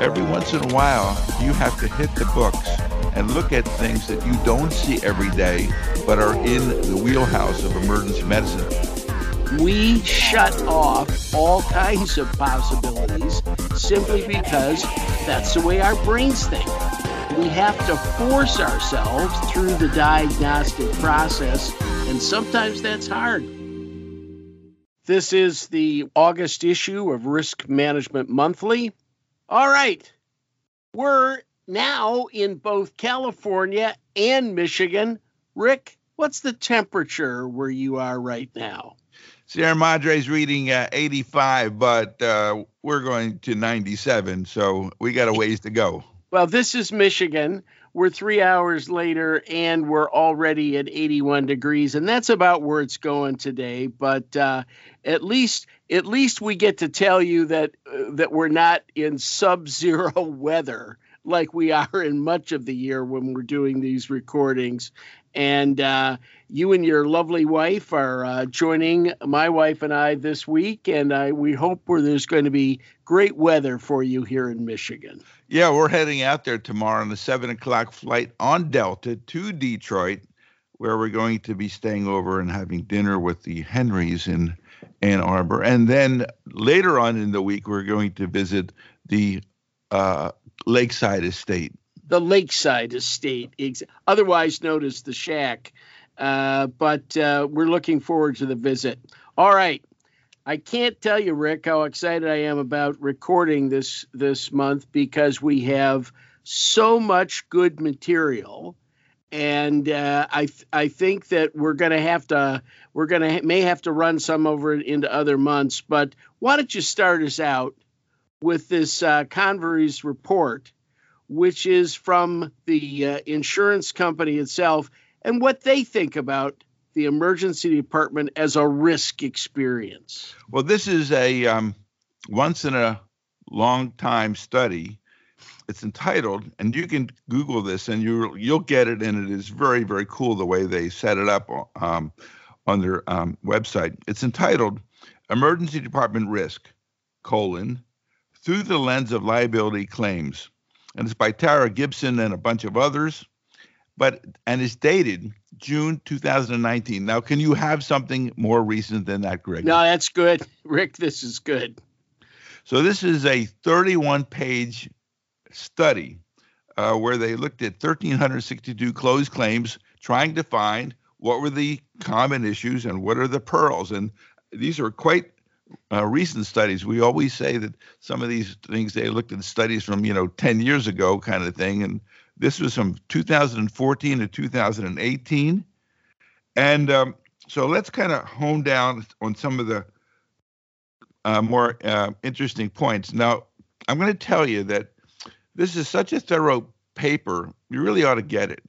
every once in a while, you have to hit the books and look at things that you don't see every day, but are in the wheelhouse of emergency medicine. We shut off all kinds of possibilities simply because that's the way our brains think. We have to force ourselves through the diagnostic process, and sometimes that's hard. This is the August issue of Risk Management Monthly. All right, we're now in both California and Michigan. Rick, what's the temperature where you are right now? Sierra Madre's reading uh, 85, but uh, we're going to 97, so we got a ways to go. Well, this is Michigan. We're three hours later and we're already at 81 degrees, and that's about where it's going today. But uh, at least, at least we get to tell you that uh, that we're not in sub-zero weather like we are in much of the year when we're doing these recordings. And uh, you and your lovely wife are uh, joining my wife and I this week, and I, we hope where there's going to be great weather for you here in Michigan. Yeah, we're heading out there tomorrow on the seven o'clock flight on Delta to Detroit, where we're going to be staying over and having dinner with the Henrys in Ann Arbor. And then later on in the week, we're going to visit the uh, Lakeside Estate the Lakeside Estate, otherwise known as the Shack. Uh, but uh, we're looking forward to the visit. All right. I can't tell you, Rick, how excited I am about recording this this month because we have so much good material, and uh, I th- I think that we're going to have to we're going to ha- may have to run some over into other months. But why don't you start us out with this uh, Coverys report which is from the uh, insurance company itself and what they think about the emergency department as a risk experience. Well, this is a um, once in a long time study. It's entitled, and you can Google this and you you'll get it, and it is very very cool the way they set it up um, on their um, website. It's entitled "Emergency Department Risk: colon through the lens of liability claims." and it's by Tara Gibson and a bunch of others. But and it's dated June 2019. Now, can you have something more recent than that, Greg? No, that's good, Rick. This is good. So this is a 31-page study uh, where they looked at 1,362 closed claims, trying to find what were the common issues and what are the pearls. And these are quite uh, recent studies, we always say that some of these things they looked at studies from you know 10 years ago, kind of thing, and this was from 2014 to 2018, and um, so let's kind of hone down on some of the uh, more uh, interesting points. Now, I'm going to tell you that this is such a thorough paper, you really ought to get it.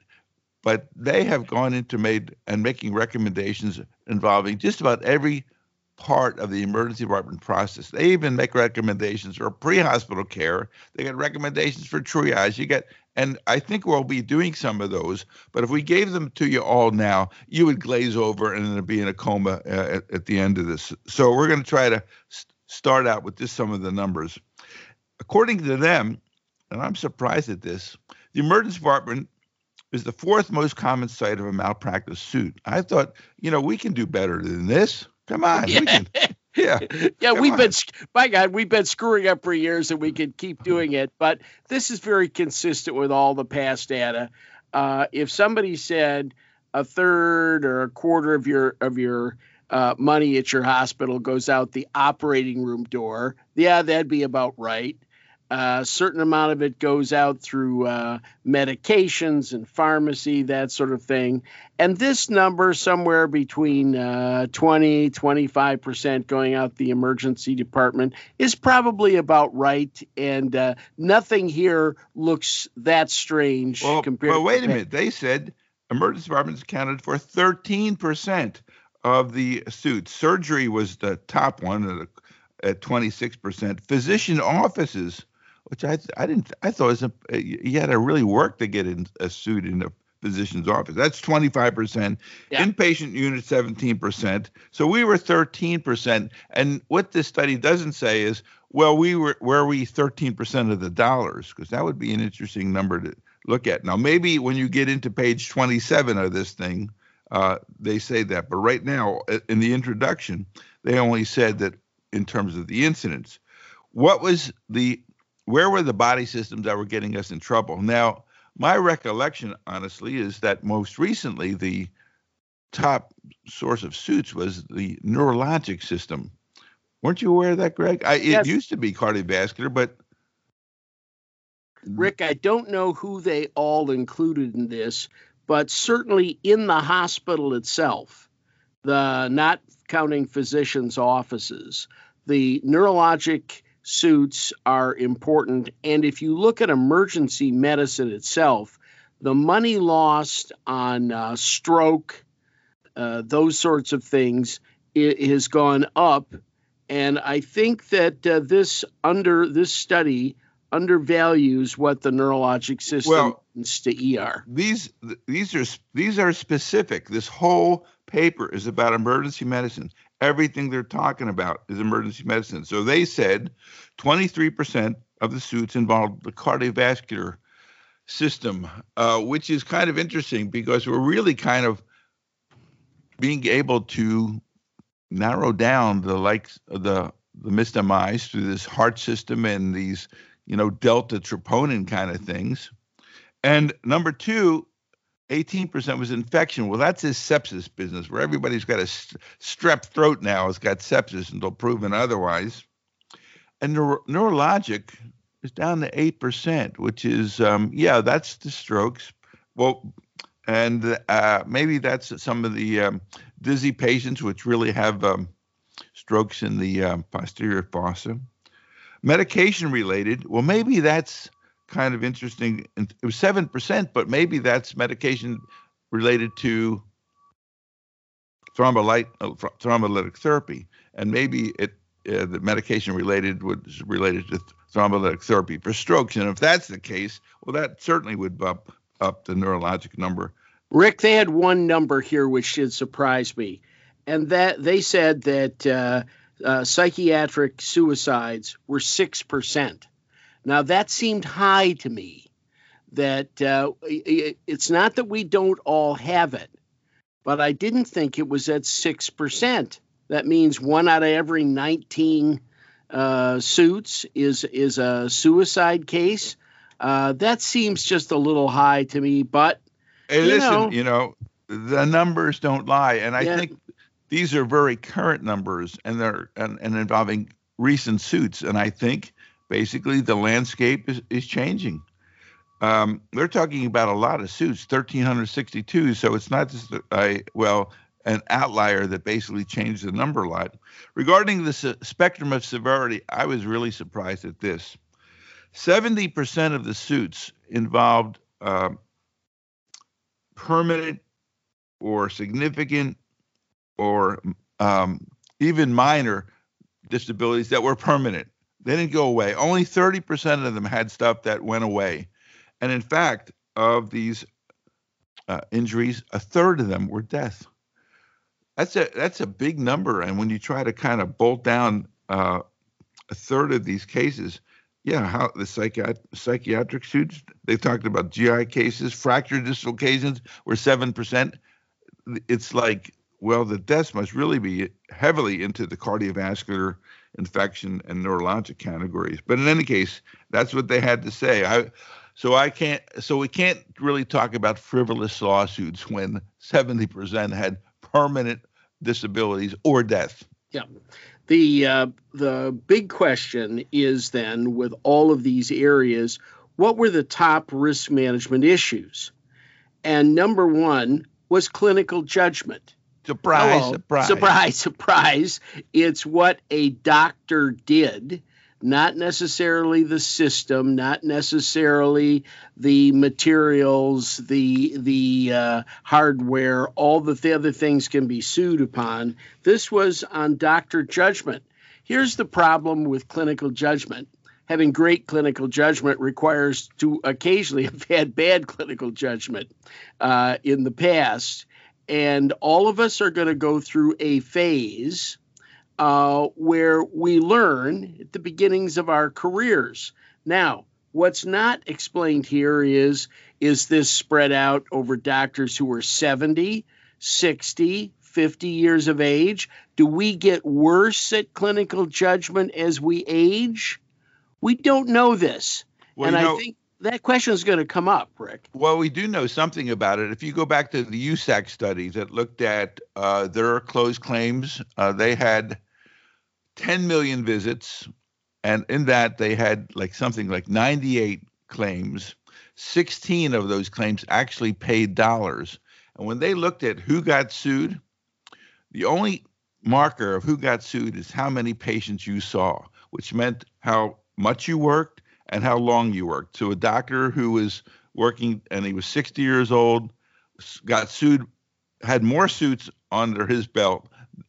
But they have gone into made and making recommendations involving just about every part of the emergency department process. They even make recommendations for pre-hospital care. They get recommendations for triage. You get, and I think we'll be doing some of those. But if we gave them to you all now, you would glaze over and be in a coma uh, at, at, the end of this. So we're going to try to st- start out with just some of the numbers. According to them, and I'm surprised at this, the emergency department is the fourth most common site of a malpractice suit. I thought, you know, we can do better than this. Come on. Yeah. We can, yeah. yeah, we've on. been, my God, we've been screwing up for years and we can keep doing it. But this is very consistent with all the past data. Uh, if somebody said a third or a quarter of your, of your, uh, money at your hospital goes out the operating room door. Yeah, that'd be about right. A certain amount of it goes out through uh, medications and pharmacy, that sort of thing. And this number, somewhere between uh, 20, 25% going out the emergency department, is probably about right. And uh, nothing here looks that strange well, compared well, wait a minute. They said emergency departments accounted for 13% of the suits. Surgery was the top one at 26%. Physician offices which I I didn't I thought was a, you had to really work to get in a suit in a physician's office. That's 25%. Yeah. Inpatient unit 17%. So we were 13%. And what this study doesn't say is, well, we were where we 13% of the dollars, because that would be an interesting number to look at. Now, maybe when you get into page 27 of this thing, uh, they say that. But right now, in the introduction, they only said that in terms of the incidence. What was the where were the body systems that were getting us in trouble? Now, my recollection, honestly, is that most recently the top source of suits was the neurologic system. Weren't you aware of that, Greg? I, it used to be cardiovascular, but Rick, I don't know who they all included in this, but certainly in the hospital itself, the not counting physicians' offices, the neurologic suits are important. And if you look at emergency medicine itself, the money lost on uh, stroke, uh, those sorts of things, has gone up. And I think that uh, this under this study undervalues what the neurologic system Well- means to ER. these these are these are specific. This whole paper is about emergency medicine. Everything they're talking about is emergency medicine. So they said 23% of the suits involved the cardiovascular system, uh, which is kind of interesting because we're really kind of being able to narrow down the likes the the misdemise through this heart system and these you know delta troponin kind of things. And number two, 18% was infection. Well, that's his sepsis business, where everybody's got a strep throat now has got sepsis until proven otherwise. And neuro- neurologic is down to 8%, which is, um, yeah, that's the strokes. Well, and uh, maybe that's some of the um, dizzy patients, which really have um, strokes in the um, posterior fossa. Medication related, well, maybe that's kind of interesting. It was seven percent, but maybe that's medication related to thrombolyte, uh, thrombolytic therapy, and maybe it uh, the medication related was related to th- thrombolytic therapy for strokes. And if that's the case, well, that certainly would bump up the neurologic number. Rick, they had one number here which did surprise me, and that they said that uh, uh, psychiatric suicides were six percent. Now that seemed high to me. That uh, it's not that we don't all have it, but I didn't think it was at six percent. That means one out of every nineteen uh, suits is is a suicide case. Uh, that seems just a little high to me, but Hey, You listen, know. you know, the numbers don't lie, and I Yeah. think these are very current numbers, and they're and, and involving recent suits, and I think basically the landscape is, is changing. Um, they're talking about a lot of suits, 1,362. So it's not just a, well an outlier that basically changed the number a lot. Regarding the spectrum of severity, I was really surprised at this. 70% of the suits involved um, permanent or significant or um, even minor disabilities that were permanent. They didn't go away. Only 30% of them had stuff that went away. And in fact, of these uh, injuries, a third of them were death. That's a that's a big number. And when you try to kind of bolt down uh, a third of these cases, yeah, how the psychiat- psychiatric suits they talked about GI cases, fracture dislocations were seven percent. It's like, well, the deaths must really be heavily into the cardiovascular infection and neurologic categories. But in any case, that's what they had to say. I so I can't so we can't really talk about frivolous lawsuits when 70% had permanent disabilities or death. Yeah. The uh, the big question is then with all of these areas, what were the top risk management issues? And number one was clinical judgment. Surprise, Hello. surprise. surprise, surprise! It's what a doctor did, not necessarily the system, not necessarily the materials, the the uh, hardware. All the, the other things can be sued upon. This was on doctor judgment. Here's the problem with clinical judgment: having great clinical judgment requires to occasionally have had bad clinical judgment uh, in the past. And all of us are going to go through a phase uh, where we learn at the beginnings of our careers. Now, what's not explained here is is this spread out over doctors who are 70, 60, 50 years of age? Do we get worse at clinical judgment as we age? We don't know this. Well, and I know, think that question is going to come up, Rick. Well, we do know something about it. If you go back to the USAC study that looked at uh, their closed claims, uh, they had 10 million visits, and in that they had like something like 98 claims. 16 of those claims actually paid dollars. And when they looked at who got sued, the only marker of who got sued is how many patients you saw, which meant how much you worked and how long you worked. So a doctor who was working and he was 60 years old got sued, had more suits under his belt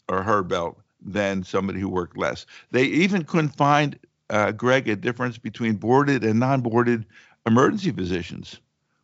or her belt than somebody who worked less. They even couldn't find, uh, Greg, a difference between boarded and non boarded emergency physicians,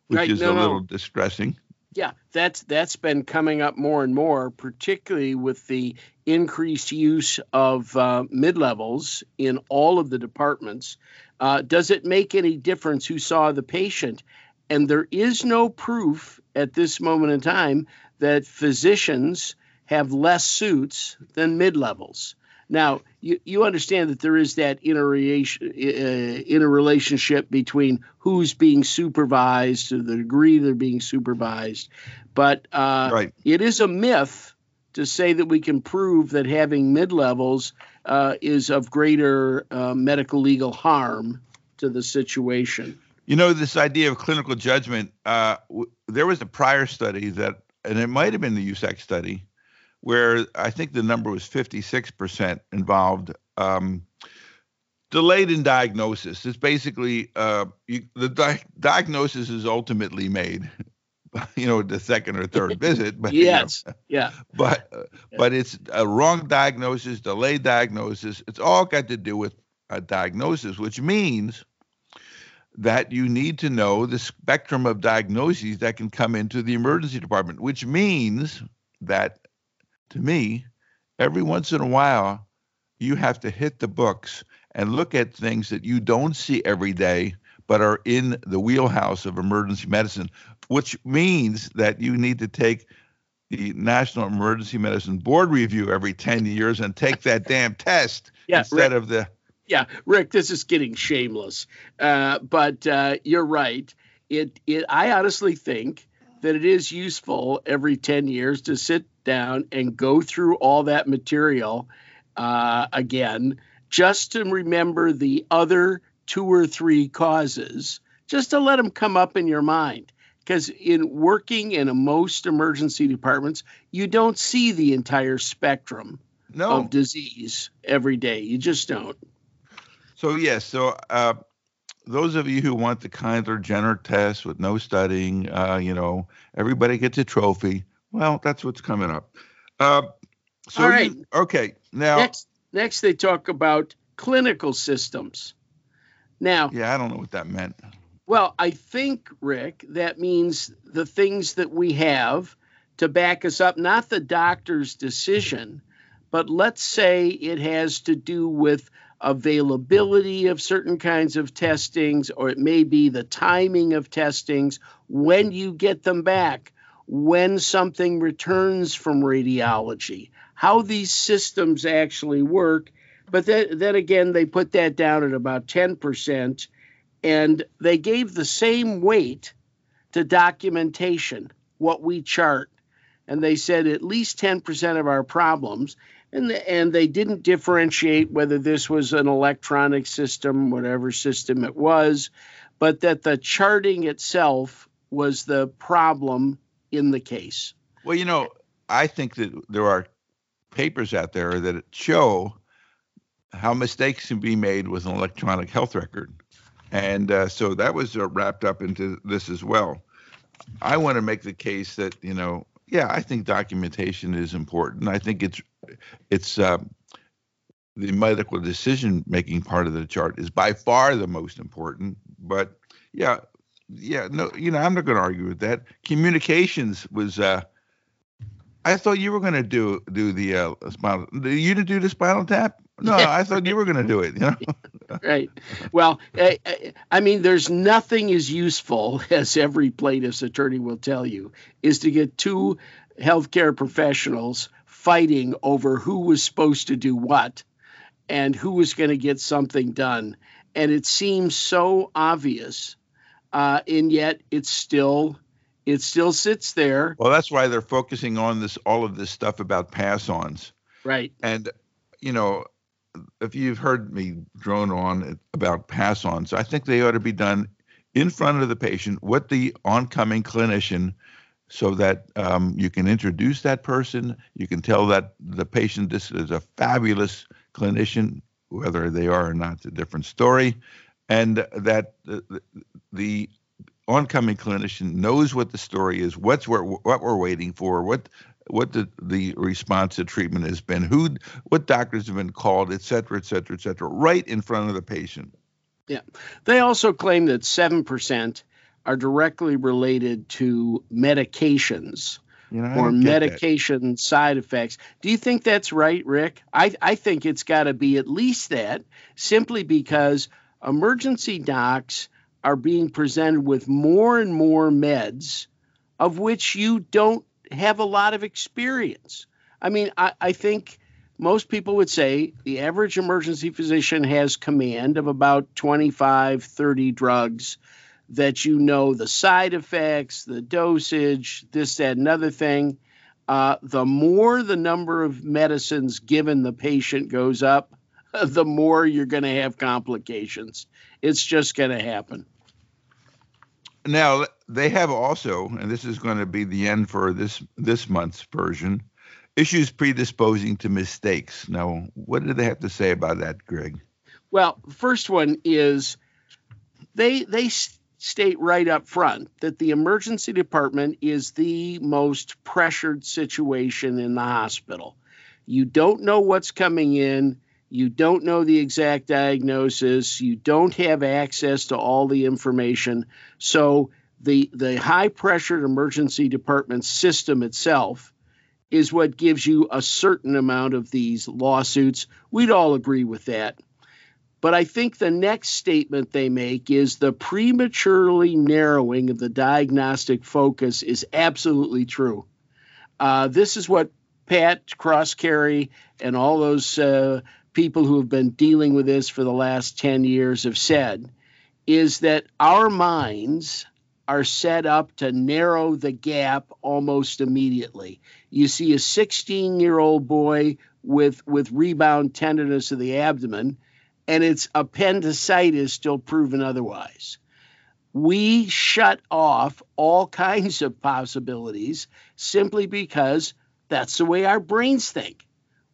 which right, is no, a little no. distressing. Yeah, that's that's been coming up more and more, particularly with the increased use of uh, mid levels in all of the departments. Uh, does it make any difference who saw the patient? And there is no proof at this moment in time that physicians have less suits than mid levels. Now, you, you understand that there is that interrelation, uh, interrelationship between who's being supervised to the degree they're being supervised. But uh, right. it is a myth to say that we can prove that having mid levels uh, is of greater uh, medical legal harm to the situation. You know, this idea of clinical judgment, uh, w- there was a prior study that, and it might have been the USAC study, where I think the number was 56% involved. Um, delayed in diagnosis. It's basically uh, you, the di- diagnosis is ultimately made, you know, the second or third visit. But yes, you know, yeah. But uh, but it's a wrong diagnosis, delayed diagnosis. It's all got to do with a diagnosis, which means that you need to know the spectrum of diagnoses that can come into the emergency department, which means that to me, every once in a while, you have to hit the books and look at things that you don't see every day, but are in the wheelhouse of emergency medicine, which means that you need to take the National Emergency Medicine Board review every 10 years and take that damn test yeah, instead Rick, of the. Yeah, Rick, this is getting shameless. Uh, but uh, you're right. It, it, I honestly think that it is useful every 10 years to sit down and go through all that material uh, again, just to remember the other two or three causes, just to let them come up in your mind. Because in working in most emergency departments, you don't see the entire spectrum no. of disease every day. You just don't. So, yes, so uh, those of you who want the Kindler Jenner test with no studying, uh, you know, everybody gets a trophy. Well, that's what's coming up. Uh, so All right. You, okay. Now next, next they talk about clinical systems. Now, yeah, I don't know what that meant. Well, I think Rick, that means the things that we have to back us up, not the doctor's decision, but let's say it has to do with availability of certain kinds of testings, or it may be the timing of testings, when you get them back, when something returns from radiology, how these systems actually work. But then, then again, they put that down at about 10%, and they gave the same weight to documentation, what we chart. And they said at least 10% of our problems, and, the, and they didn't differentiate whether this was an electronic system, whatever system it was, but that the charting itself was the problem in the case. Well, you know, I think that there are papers out there that show how mistakes can be made with an electronic health record. And uh, so that was uh, wrapped up into this as well. I want to make the case that, you know, yeah, I think documentation is important. I think it's it's uh, the medical decision making part of the chart is by far the most important. But yeah, yeah, no, you know, I'm not going to argue with that. Communications was. Uh, I thought you were going to do do the uh, spinal. You didn't do the spinal tap. No, I thought you were going to do it. You know. right. Well, I, I, mean, there's nothing as useful as every plaintiff's attorney will tell you is to get two healthcare professionals fighting over who was supposed to do what and who was going to get something done. And it seems so obvious, uh, and yet it's still it still sits there. Well, that's why they're focusing on this all of this stuff about pass-ons. Right. And you know, if you've heard me drone on about pass-ons, I think they ought to be done in front of the patient with the oncoming clinician so that um, you can introduce that person. You can tell that the patient this is a fabulous clinician, whether they are or not, it's a different story, and that the, the oncoming clinician knows what the story is, what's what, what we're waiting for, what what the, the response to treatment has been, who what doctors have been called, et cetera, et cetera, et cetera, right in front of the patient. Yeah. They also claim that seven percent are directly related to medications you know, or medication that. side effects. Do you think that's right, Rick? I, I think it's got to be at least that, simply because emergency docs are being presented with more and more meds of which you don't have a lot of experience. I mean, I, I think most people would say the average emergency physician has command of about 25, 30 drugs that you know the side effects, the dosage, this, that, another thing. Uh, the more the number of medicines given the patient goes up, the more you're going to have complications. It's just going to happen. Now they have also, and this is going to be the end for this this month's version, issues predisposing to mistakes. Now, what do they have to say about that, Greg? Well, first one is they they state right up front that the emergency department is the most pressured situation in the hospital. You don't know what's coming in. You don't know the exact diagnosis. You don't have access to all the information. So the the high pressured emergency department system itself is what gives you a certain amount of these lawsuits. We'd all agree with that. But I think the next statement they make is the prematurely narrowing of the diagnostic focus is absolutely true. Uh, this is what Pat Croskerry and all those uh, people who have been dealing with this for the last 10 years have said is that our minds are set up to narrow the gap almost immediately. You see a 16 year old boy with, with rebound tenderness of the abdomen, and it's appendicitis still proven otherwise. We shut off all kinds of possibilities simply because that's the way our brains think.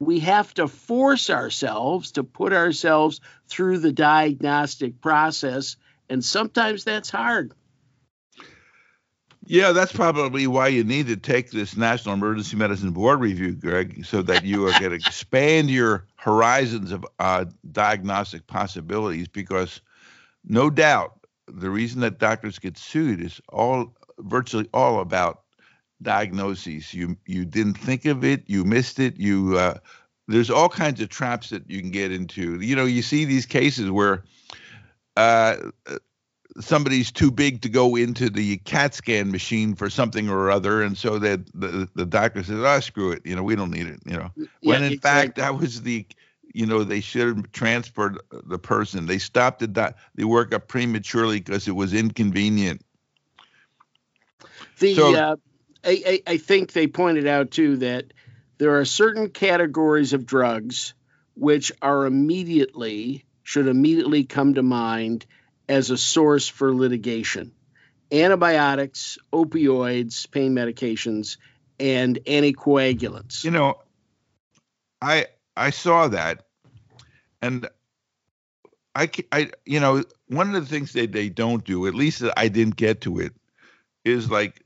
We have to force ourselves to put ourselves through the diagnostic process, and sometimes that's hard. Yeah, that's probably why you need to take this National Emergency Medicine Board review, Greg, so that you are going to expand your horizons of uh, diagnostic possibilities. Because no doubt, the reason that doctors get sued is all virtually all about diagnoses. You you didn't think of it, you missed it. You uh, there's all kinds of traps that you can get into. You know, you see these cases where uh, somebody's too big to go into the CAT scan machine for something or other, and so that the, the doctor says, "Oh, screw it, you know, we don't need it," you know. When in exactly. fact that was the, you know, they should have transferred the person. They stopped the di- the workup prematurely because it was inconvenient. The so, uh, I, I, I think they pointed out too that there are certain categories of drugs which are immediately should immediately come to mind as a source for litigation antibiotics, opioids, pain medications, and anticoagulants. You know, I I saw that, and I I you know one of the things that they don't do, at least I didn't get to it, is like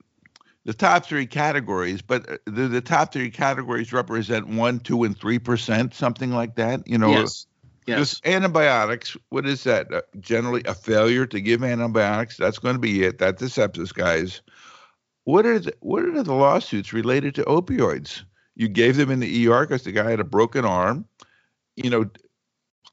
the top three categories, but uh, the, the top three categories represent one, two, and three percent, something like that. You know, yes. Yes. Antibiotics. What is that? Uh, generally, a failure to give antibiotics. That's going to be it. That's the sepsis, guys. What are the, what are the lawsuits related to opioids? You gave them in the ER because the guy had a broken arm. You know,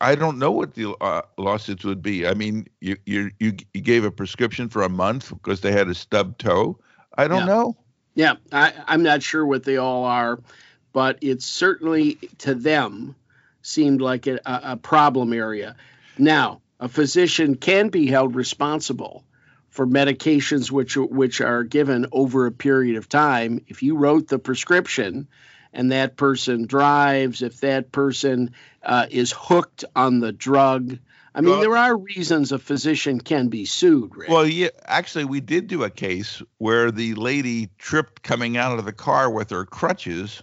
I don't know what the uh, lawsuits would be. I mean, you, you you you gave a prescription for a month because they had a stub toe. I don't Yeah. know. Yeah, I, I'm not sure what they all are, but it certainly to them seemed like a, a a problem area. Now, a physician can be held responsible for medications which which are given over a period of time. If you wrote the prescription and that person drives, if that person uh, is hooked on the drug, I mean, Well- there are reasons a physician can be sued. Rick. Well, yeah, actually, we did do a case where the lady tripped coming out of the car with her crutches,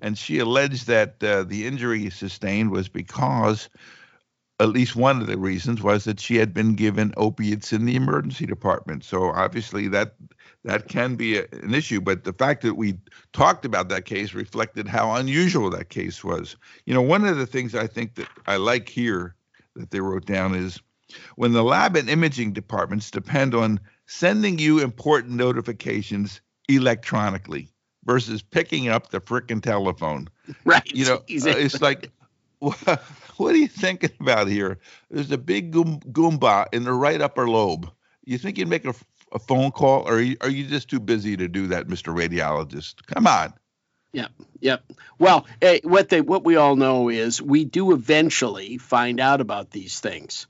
and she alleged that uh, the injury sustained was because, at least one of the reasons was that she had been given opiates in the emergency department. So obviously that that can be a, an issue. But the fact that we talked about that case reflected how unusual that case was. You know, one of the things I think that I like here that they wrote down is when the lab and imaging departments depend on sending you important notifications electronically versus picking up the frickin' telephone. right. You know, uh, it's like, what, what are you thinking about here? There's a big goom, goomba in the right upper lobe. You think you'd make a phone call, or are you, are you just too busy to do that, Mr. Radiologist? Come on. Yep. Yep. Well, eh, what they what we all know is we do eventually find out about these things,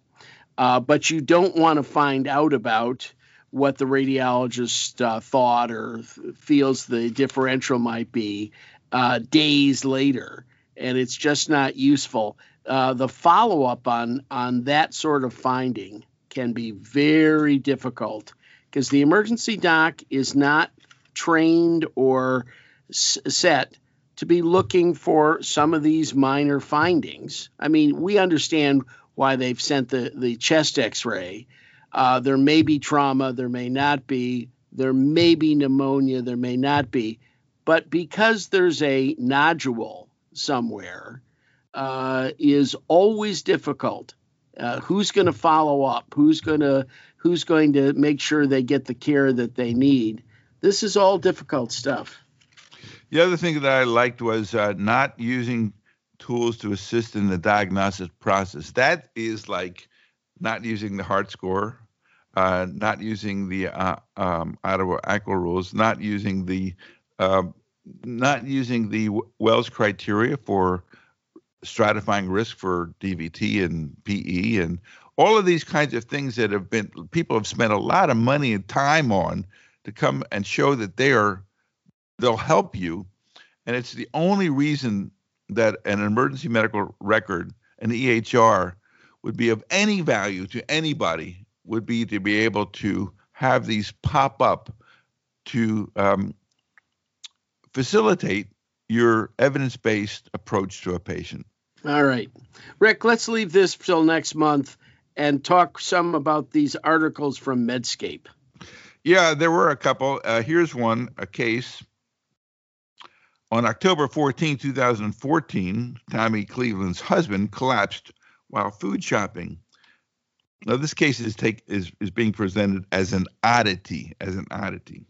uh, but you don't want to find out about what the radiologist uh, thought or feels the differential might be uh, days later, and it's just not useful. Uh, the follow up on on that sort of finding can be very difficult because the emergency doc is not trained or set to be looking for some of these minor findings. I mean, we understand why they've sent the, the chest x ray. Uh, there may be trauma, there may not be, there may be pneumonia, there may not be. But because there's a nodule somewhere, uh, is always difficult. Uh, who's going to follow up? Who's going to who's going to make sure they get the care that they need? This is all difficult stuff. The other thing that I liked was uh, not using tools to assist in the diagnosis process. That is like not using the heart score, uh, not using the uh, um, Ottawa ankle rules, not using the uh, not using the Wells criteria for stratifying risk for DVT and PE and all of these kinds of things that have been people have spent a lot of money and time on to come and show that they are they'll help you and it's the only reason that an emergency medical record an EHR would be of any value to anybody would be to be able to have these pop up to um, facilitate your evidence-based approach to a patient All right. Rick, let's leave this till next month and talk some about these articles from Medscape. Yeah, there were a couple. Uh, here's one, a case. On October 14, 2014, Tommy Cleveland's husband collapsed while food shopping. Now, this case is take is, is being presented as an oddity, as an oddity.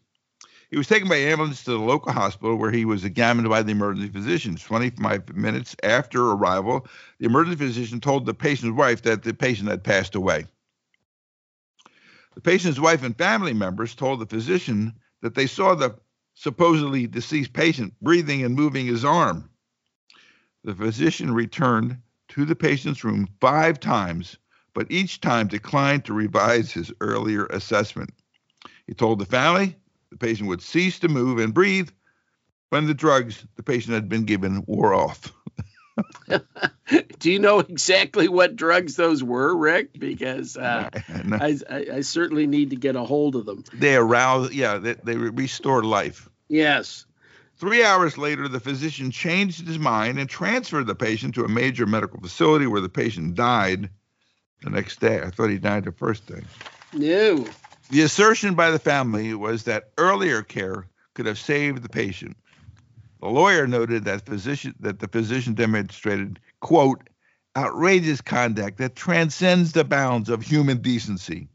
He was taken by ambulance to the local hospital where he was examined by the emergency physicians. 25 minutes after arrival, the emergency physician told the patient's wife that the patient had passed away. The patient's wife and family members told the physician that they saw the supposedly deceased patient breathing and moving his arm. The physician returned to the patient's room five times, but each time declined to revise his earlier assessment. He told the family the patient would cease to move and breathe when the drugs the patient had been given wore off. Do you know exactly what drugs those were, Rick? Because uh, And I, I, I certainly need to get a hold of them. they arouse, yeah, they, they restore life. Yes. Three hours later, the physician changed his mind and transferred the patient to a major medical facility where the patient died the next day. I thought he died the first day. No. The assertion by the family was that earlier care could have saved the patient. The lawyer noted that physician that the physician demonstrated, quote, outrageous conduct that transcends the bounds of human decency.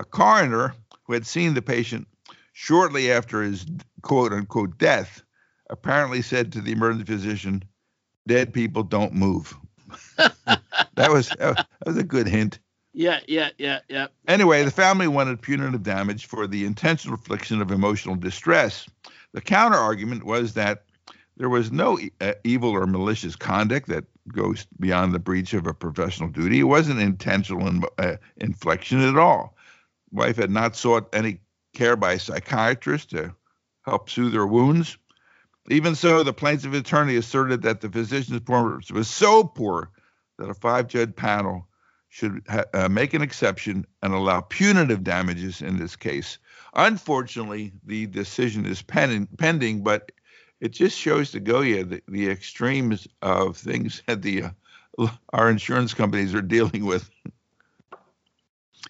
A coroner who had seen the patient shortly after his quote unquote death apparently said to the emergency physician, Dead people don't move. that was that was a good hint. Yeah, yeah, yeah, yeah. Anyway, the family wanted punitive damage for the intentional infliction of emotional distress. The counter argument was that there was no uh, evil or malicious conduct that goes beyond the breach of a professional duty. It wasn't intentional in, uh, infliction at all. Wife had not sought any care by a psychiatrist to help soothe her wounds. Even so, the plaintiff attorney asserted that the physician's performance was so poor that a five judge panel should ha- uh, make an exception and allow punitive damages in this case. Unfortunately, the decision is pending, pending but it just shows to Goya the, the extremes of things that the uh, our insurance companies are dealing with.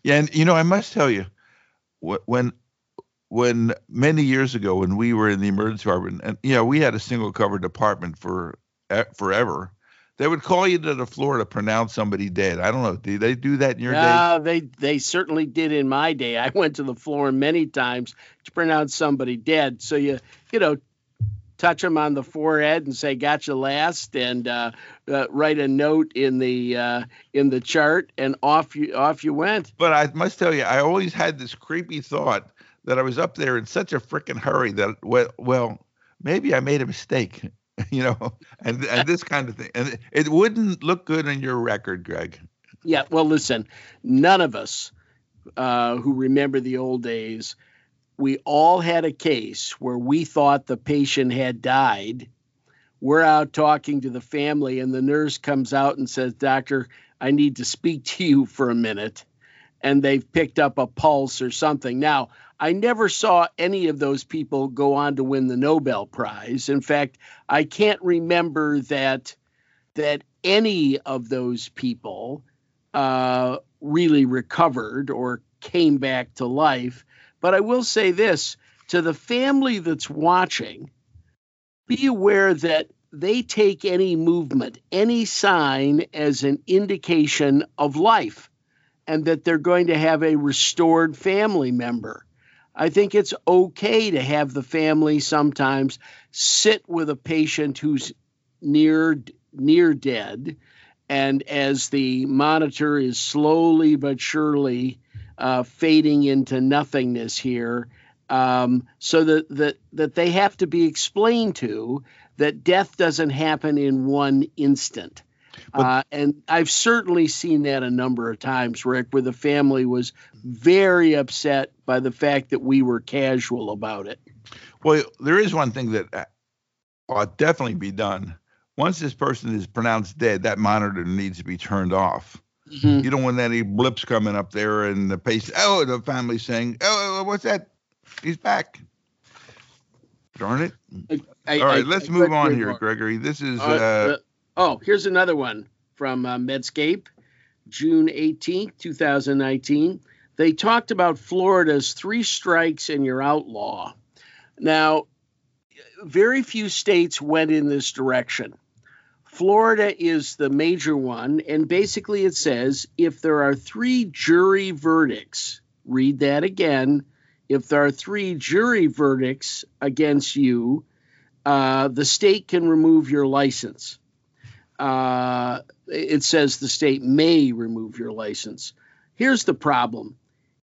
yeah, and you know, I must tell you, when when many years ago when we were in the emergency department, and you know, we had a single cover department for forever. They would call you to the floor to pronounce somebody dead. I don't know. Did they do that in your uh, day? They they certainly did in my day. I went to the floor many times to pronounce somebody dead. So you you know touch them on the forehead and say "Got you last," and uh, uh, write a note in the uh, in the chart, and off you off you went. But I must tell you, I always had this creepy thought that I was up there in such a freaking hurry that well, well, maybe I made a mistake, you know, and and this kind of thing, and it wouldn't look good on your record, Greg. Yeah, well, listen, none of us uh, who remember the old days we all had a case where we thought the patient had died. We're out talking to the family, and the nurse comes out and says, Doctor, I need to speak to you for a minute. And they've picked up a pulse or something. Now, I never saw any of those people go on to win the Nobel Prize. In fact, I can't remember that that any of those people uh, really recovered or came back to life. But I will say this to the family that's watching be aware that they take any movement, any sign as an indication of life, and that they're going to have a restored family member. I think it's okay to have the family sometimes sit with a patient who's near near dead and as the monitor is slowly but surely uh, fading into nothingness here, um, so that, that that they have to be explained to that death doesn't happen in one instant. Uh, and I've certainly seen that a number of times, Rick, where the family was very upset by the fact that we were casual about it. Well, there is one thing that uh, ought definitely be done. Once this person is pronounced dead, that monitor needs to be turned off. Mm-hmm. You don't want any blips coming up there and the patient, oh, the family saying, oh, what's that? He's back. Darn it. I, All right, I, let's I, move on here. Gregory. This is. Uh, uh, oh, here's another one from uh, Medscape, June 18th, 2019. They talked about Florida's three strikes and you're outlaw. Now, very few states went in this direction. Florida is the major one, and basically it says if there are three jury verdicts, read that again. If there are three jury verdicts against you, uh, the state can remove your license. Uh, it says the state may remove your license. Here's the problem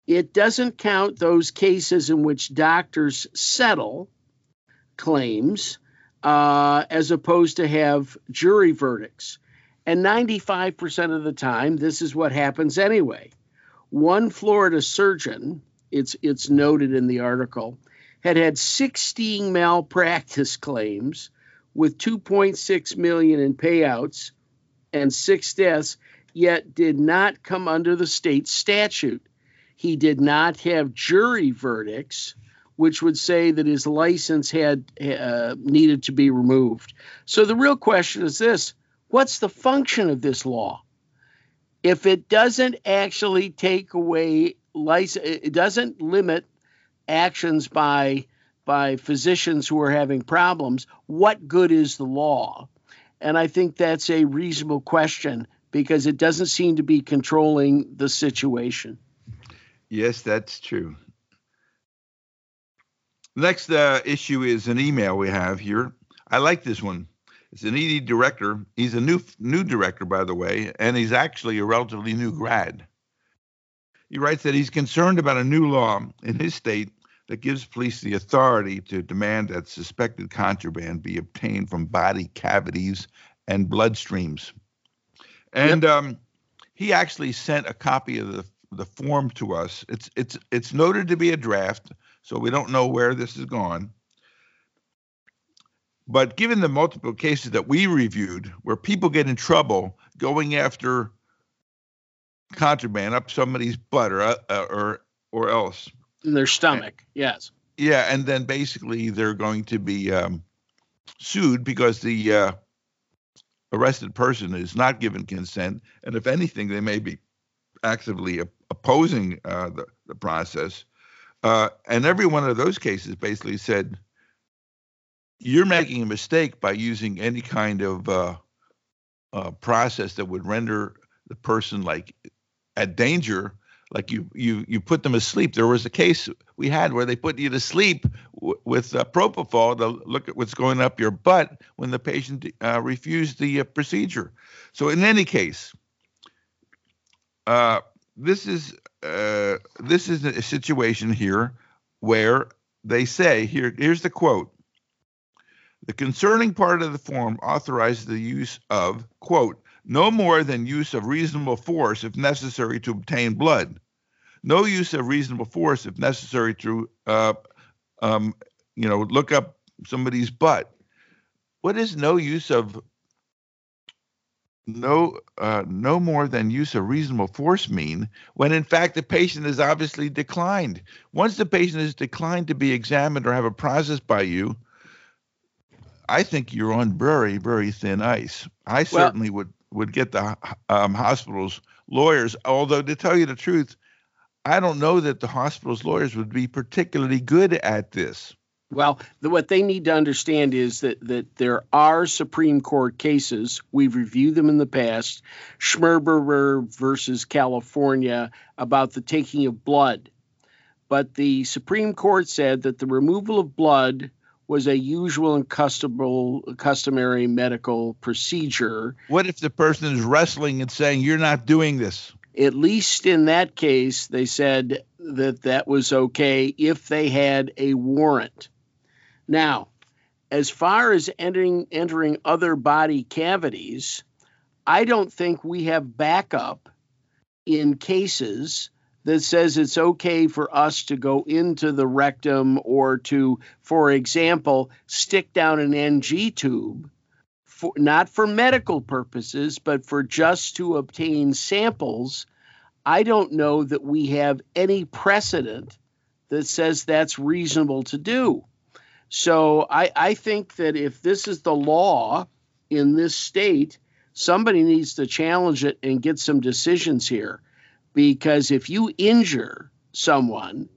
it doesn't count those cases in which doctors settle claims uh, as opposed to have jury verdicts. And 95% of the time, this is what happens anyway. One Florida surgeon, it's, it's noted in the article, had had 16 malpractice claims with 2.6 million in payouts and six deaths, yet did not come under the state statute. He did not have jury verdicts which would say that his license had uh, needed to be removed. So the real question is this what's the function of this law? If it doesn't actually take away license, it doesn't limit actions by by physicians who are having problems, what good is the law? And I think that's a reasonable question because it doesn't seem to be controlling the situation. Yes, that's true. Next uh, issue is an email we have here. I like this one. It's an ED director. He's a new new director, by the way, and he's actually a relatively new grad. He writes that he's concerned about a new law in his state that gives police the authority to demand that suspected contraband be obtained from body cavities and bloodstreams. And yep. um, he actually sent a copy of the the form to us. It's it's it's noted to be a draft, so we don't know where this has gone. But given the multiple cases that we reviewed where people get in trouble going after contraband up somebody's butt or uh, or or else in their stomach, and, yes. Yeah, and then basically they're going to be um, sued because the uh, arrested person is not given consent, and if anything, they may be actively opposing uh, the, the process. Uh, and every one of those cases basically said, you're making a mistake by using any kind of uh, uh, process that would render the person like at danger like you you you put them asleep. There was a case we had where they put you to sleep w- with uh, propofol to look at what's going up your butt when the patient uh, refused the uh, procedure. So in any case uh, this is uh, this is a situation here where they say here here's the quote. The concerning part of the form authorizes the use of quote no more than use of reasonable force if necessary to obtain blood. No use of reasonable force if necessary to uh, um, you know look up somebody's butt. What is no use of no uh, no more than use of reasonable force mean when in fact the patient is obviously declined? Once the patient is declined to be examined or have a process by you i think you're on very very thin ice. I well, certainly would would get the um, hospital's lawyers although to tell you the truth i don't know that the hospital's lawyers would be particularly good at this well, the, what they need to understand is that that there are Supreme Court cases. We've reviewed them in the past. Schmerber versus California about the taking of blood, but the Supreme Court said that the removal of blood was a usual and customary medical procedure. What if the person is wrestling and saying, "You're not doing this"? At least in that case, they said that that was okay if they had a warrant. Now, as far as entering entering other body cavities, I don't think we have backup in cases that says it's okay for us to go into the rectum or to, for example, stick down an NG tube, for, not for medical purposes, but for just to obtain samples. I don't know that we have any precedent that says that's reasonable to do. So I, I think that if this is the law in this state, somebody needs to challenge it and get some decisions here. Because if you injure someone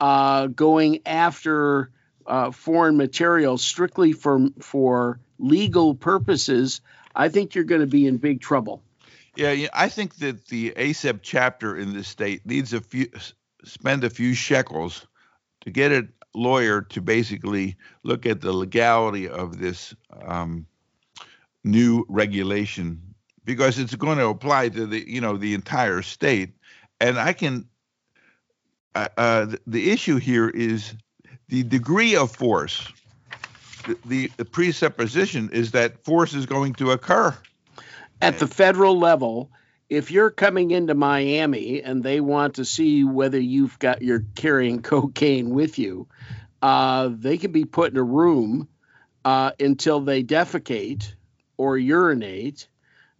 uh, going after uh, foreign material strictly for for legal purposes, I think you're going to be in big trouble. Yeah, I think that the ACEP chapter in this state needs a few spend a few shekels to get a lawyer to basically look at the legality of this um, new regulation because it's going to apply to the you know the entire state and i can uh, uh, the issue here is the degree of force the, the, presupposition is that force is going to occur at the federal level if you're coming into Miami and they want to see whether you've got you're carrying cocaine with you, uh, they can be put in a room uh, until they defecate or urinate.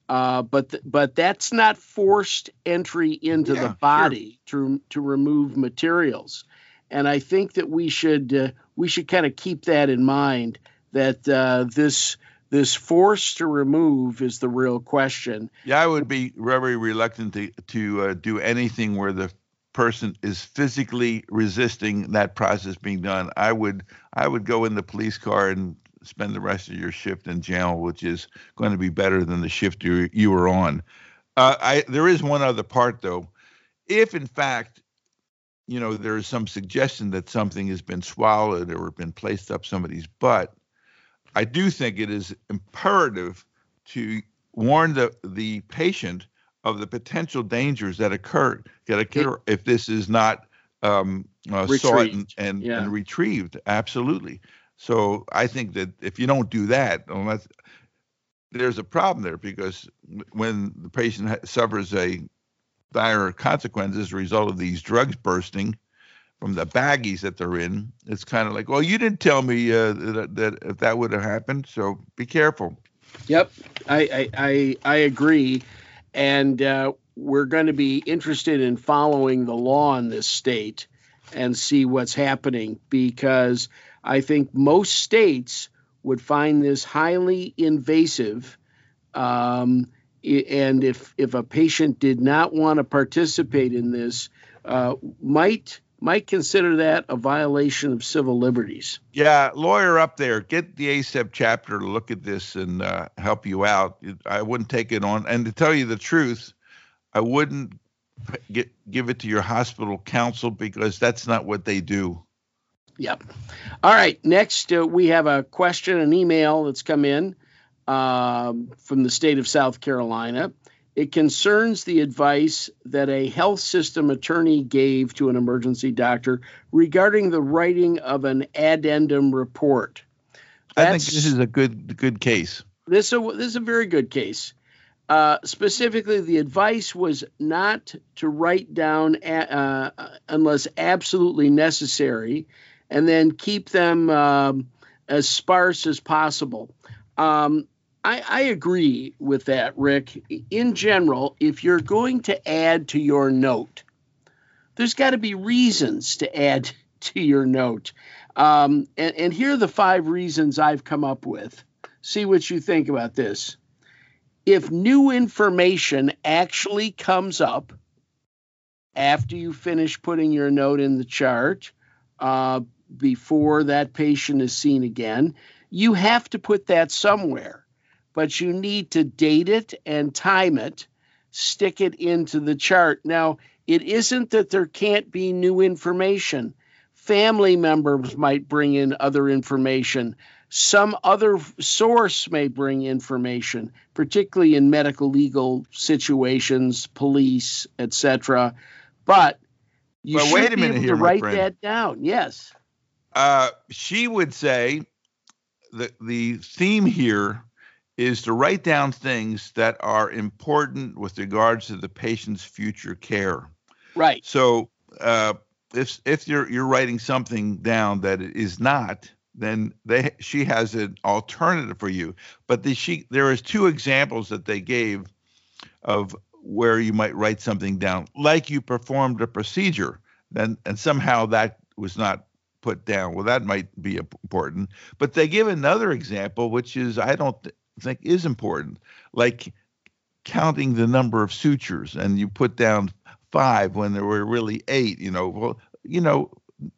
Uh, but th- but that's not forced entry into yeah, the body sure. to to remove materials, and I think that we should uh, we should kind of keep that in mind that uh, this this force to remove is the real question. Yeah, I would be very reluctant to to uh, do anything where the person is physically resisting that process being done, I would I would go in the police car and spend the rest of your shift in jail, which is going to be better than the shift you you were on. Uh, I there is one other part though. If in fact, you know, there is some suggestion that something has been swallowed or been placed up somebody's butt, I do think it is imperative to warn the the patient of the potential dangers that occur that occur if this is not um, uh, sought and and, yeah. and, retrieved. Absolutely. So I think that if you don't do that, unless there's a problem there, because when the patient suffers a dire consequence as a result of these drugs bursting from the baggies that they're in, it's kind of like, well, you didn't tell me uh, that, that if that would have happened, so be careful. Yep, I I I, I agree and uh, we're going to be interested in following the law in this state and see what's happening because I think most states would find this highly invasive. Um, and if if a patient did not want to participate in this, uh, might might consider that a violation of civil liberties. Yeah, lawyer up there, get the ACEP chapter to look at this and uh, help you out. I wouldn't take it on. And to tell you the truth, I wouldn't get, give it to your hospital counsel because that's not what they do. Yep. All right. Next, uh, we have a question, an email that's come in um, from the state of South Carolina. It concerns the advice that a health system attorney gave to an emergency doctor regarding the writing of an addendum report. That's, I think this is a good good case. This is a, this is a very good case. Uh, specifically, the advice was not to write down uh, unless absolutely necessary, and then keep them um, as sparse as possible. Um, I, I agree with that, Rick. In general, if you're going to add to your note, there's got to be reasons to add to your note. Um, and, and here are the five reasons I've come up with. See what you think about this. If new information actually comes up after you finish putting your note in the chart, uh, before that patient is seen again, you have to put that somewhere but you need to date it and time it, stick it into the chart. Now, it isn't that there can't be new information. Family members might bring in other information. Some other source may bring information, particularly in medical legal situations, police, etc. But you well, should wait a minute be able to write that down. Yes. Uh, she would say that the theme here is to write down things that are important with regards to the patient's future care. Right. So uh, if if you're you're writing something down that is not, then they she has an alternative for you. But the, she there is two examples that they gave of where you might write something down, like you performed a procedure, then and somehow that was not put down. Well, that might be important. But they give another example, which is I don't think is important, like counting the number of sutures, and you put down five when there were really eight. You know, well, you know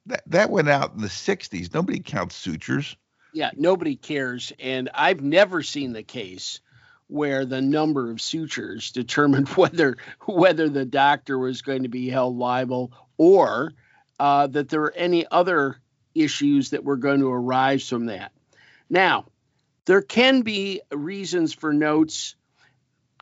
that that went out in the '60s. Nobody counts sutures. Yeah, nobody cares, and I've never seen the case where the number of sutures determined whether whether the doctor was going to be held liable or uh, that there are any other issues that were going to arise from that. Now, there can be reasons for notes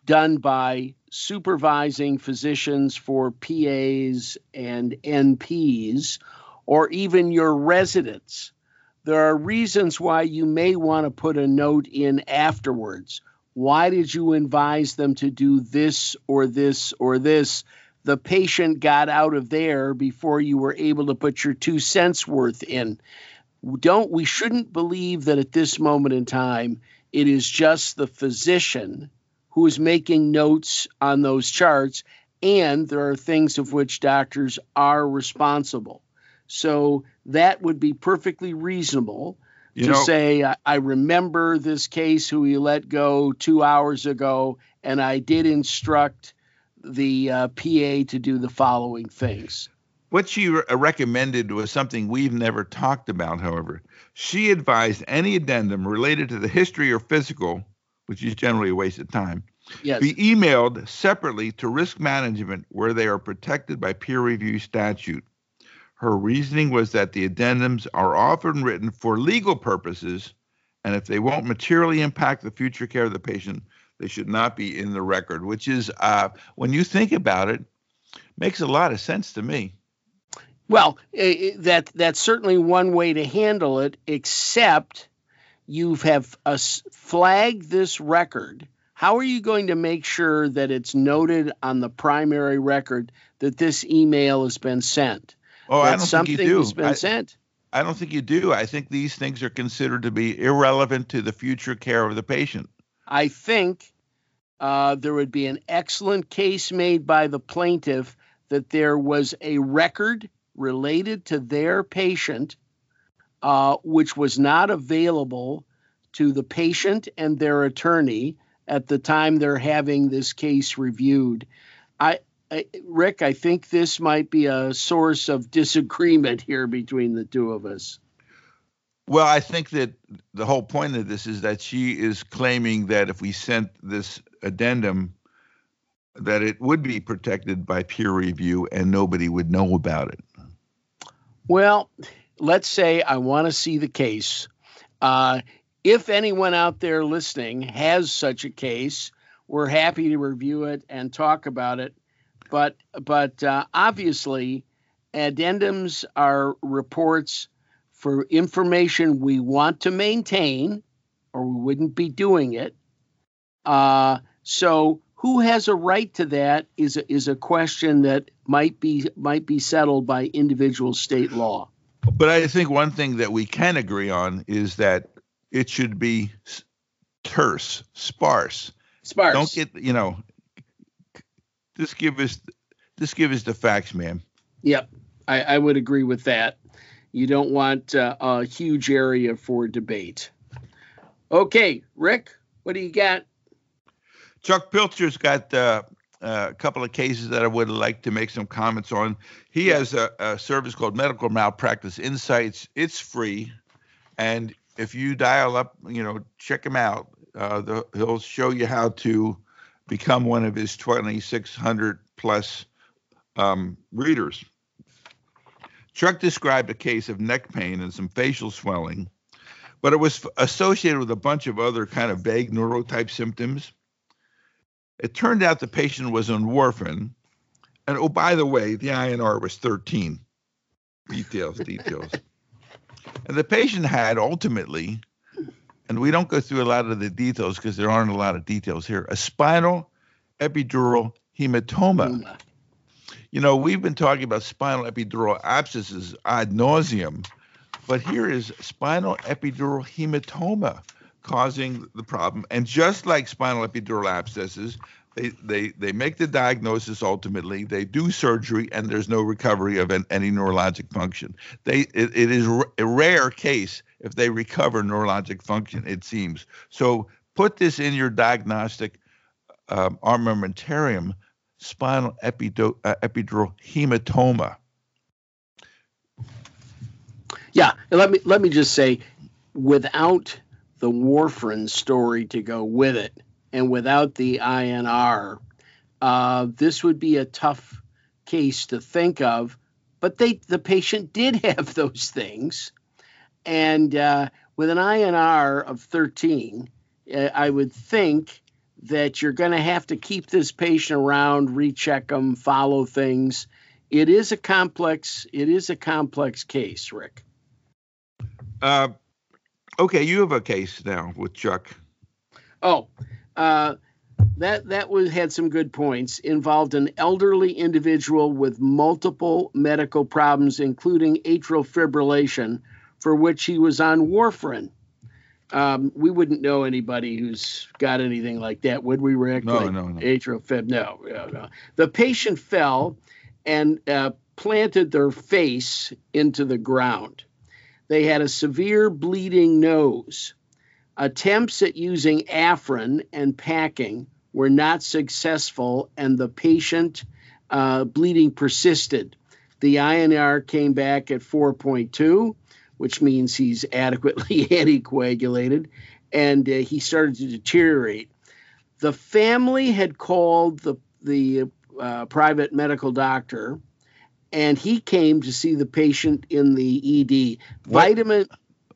done by supervising physicians for PAs and NPs, or even your residents. There are reasons why you may want to put a note in afterwards. Why did you advise them to do this or this or this? The patient got out of there before you were able to put your two cents worth in. Don't we shouldn't believe that at this moment in time it is just the physician who is making notes on those charts and there are things of which doctors are responsible. So that would be perfectly reasonable you to know, say I remember this case who he let go two hours ago and i did instruct the uh, PA to do the following things. What she re- recommended was something we've never talked about, however. She advised any addendum related to the history or physical, which is generally a waste of time, Yes. be emailed separately to risk management where they are protected by peer review statute. Her reasoning was that the addendums are often written for legal purposes, and if they won't materially impact the future care of the patient, they should not be in the record, which is, uh, when you think about it, makes a lot of sense to me. Well, eh, eh, that that's certainly one way to handle it. Except you have uh, flagged this record. How are you going to make sure that it's noted on the primary record that this email has been sent? Oh, that I don't something think you do. has been I, sent. I don't think you do. I think these things are considered to be irrelevant to the future care of the patient. I think uh, there would be an excellent case made by the plaintiff that there was a record related to their patient uh, which was not available to the patient and their attorney at the time they're having this case reviewed. I, I, Rick, I think this might be a source of disagreement here between the two of us. Well, I think that the whole point of this is that she is claiming that if we sent this addendum, that it would be protected by peer review and nobody would know about it. Well, let's say I want to see the case. Uh, if anyone out there listening has such a case, we're happy to review it and talk about it. But but uh, obviously, addendums are reports for information we want to maintain, or we wouldn't be doing it. Uh, so who has a right to that is a, is a question that might be might be settled by individual state law. But I think one thing that we can agree on is that it should be terse, sparse. Sparse. Don't get you know. Just give us, just give us the facts, man. Yep, I, I would agree with that. You don't want uh, a huge area for debate. Okay, Rick, what do you got? Chuck Pilcher's got uh, uh, a couple of cases that I would like to make some comments on. He has a, a, service called Medical Malpractice Insights. It's free, and if you dial up, you know, check him out. Uh, the, he'll show you how to become one of his 2,600 plus um, readers. Chuck described a case of neck pain and some facial swelling, but it was associated with a bunch of other kind of vague neurotype symptoms. It turned out the patient was on warfarin. And oh, by the way, the INR was 13. Details, details. and the patient had ultimately, and we don't go through a lot of the details because there aren't a lot of details here, a spinal epidural hematoma. You know, we've been talking about spinal epidural abscesses ad nauseum, but here is spinal epidural hematoma causing the problem. And just like spinal epidural abscesses, they, they, they make the diagnosis ultimately, they do surgery, and there's no recovery of an, any neurologic function. They, it, it is a rare case if they recover neurologic function, it seems. So put this in your diagnostic um, armamentarium spinal epido- uh, epidural hematoma. Yeah, let me let me just say, without the warfarin story to go with it, and without the INR, uh, this would be a tough case to think of. But they, the patient did have those things, and uh, with an INR of 13, uh, I would think that you're going to have to keep this patient around, recheck them, follow things. It is a complex. It is a complex case, Rick. Uh, okay, you have a case now with Chuck. Oh, uh, that that was had some good points. Involved an elderly individual with multiple medical problems, including atrial fibrillation, for which he was on warfarin. Um, we wouldn't know anybody who's got anything like that, would we, Rick? No, like no, no. Atrial fib, no, no, no. The patient fell and uh, planted their face into the ground. They had a severe bleeding nose. Attempts at using Afrin and packing were not successful and the patient uh, bleeding persisted. The INR came back at 4.2, which means he's adequately anticoagulated, and uh, he started to deteriorate. The family had called the the uh, private medical doctor, and he came to see the patient in the ED. What? Vitamin.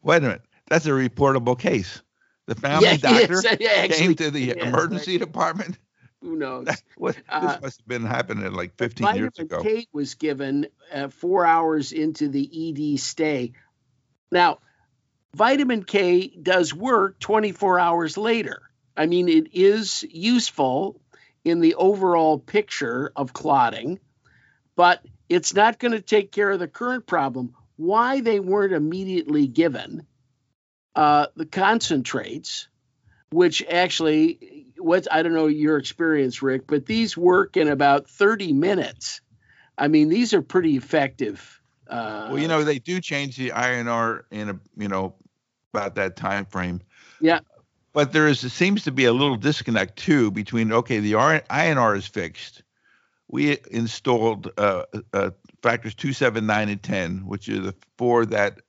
Wait a minute. That's a reportable case. The family Yeah, doctor yeah, actually, came to the yes, emergency department. Who knows? That, what, Uh, this must have been happening like 15 years ago. vitamin. K was given uh, four hours into the ED stay. Now, vitamin K does work 24 hours later. I mean, it is useful in the overall picture of clotting, but it's not going to take care of the current problem. Why they weren't immediately given uh, the concentrates, which actually, what I don't know your experience, Rick, but these work in about 30 minutes. I mean, these are pretty effective. Uh, Well, you know, they do change the INR in a, you know, about that time frame. Yeah. But there is seems to be a little disconnect too between okay, the INR is fixed. We installed uh, uh, factors two, seven, nine, and ten, which are the four that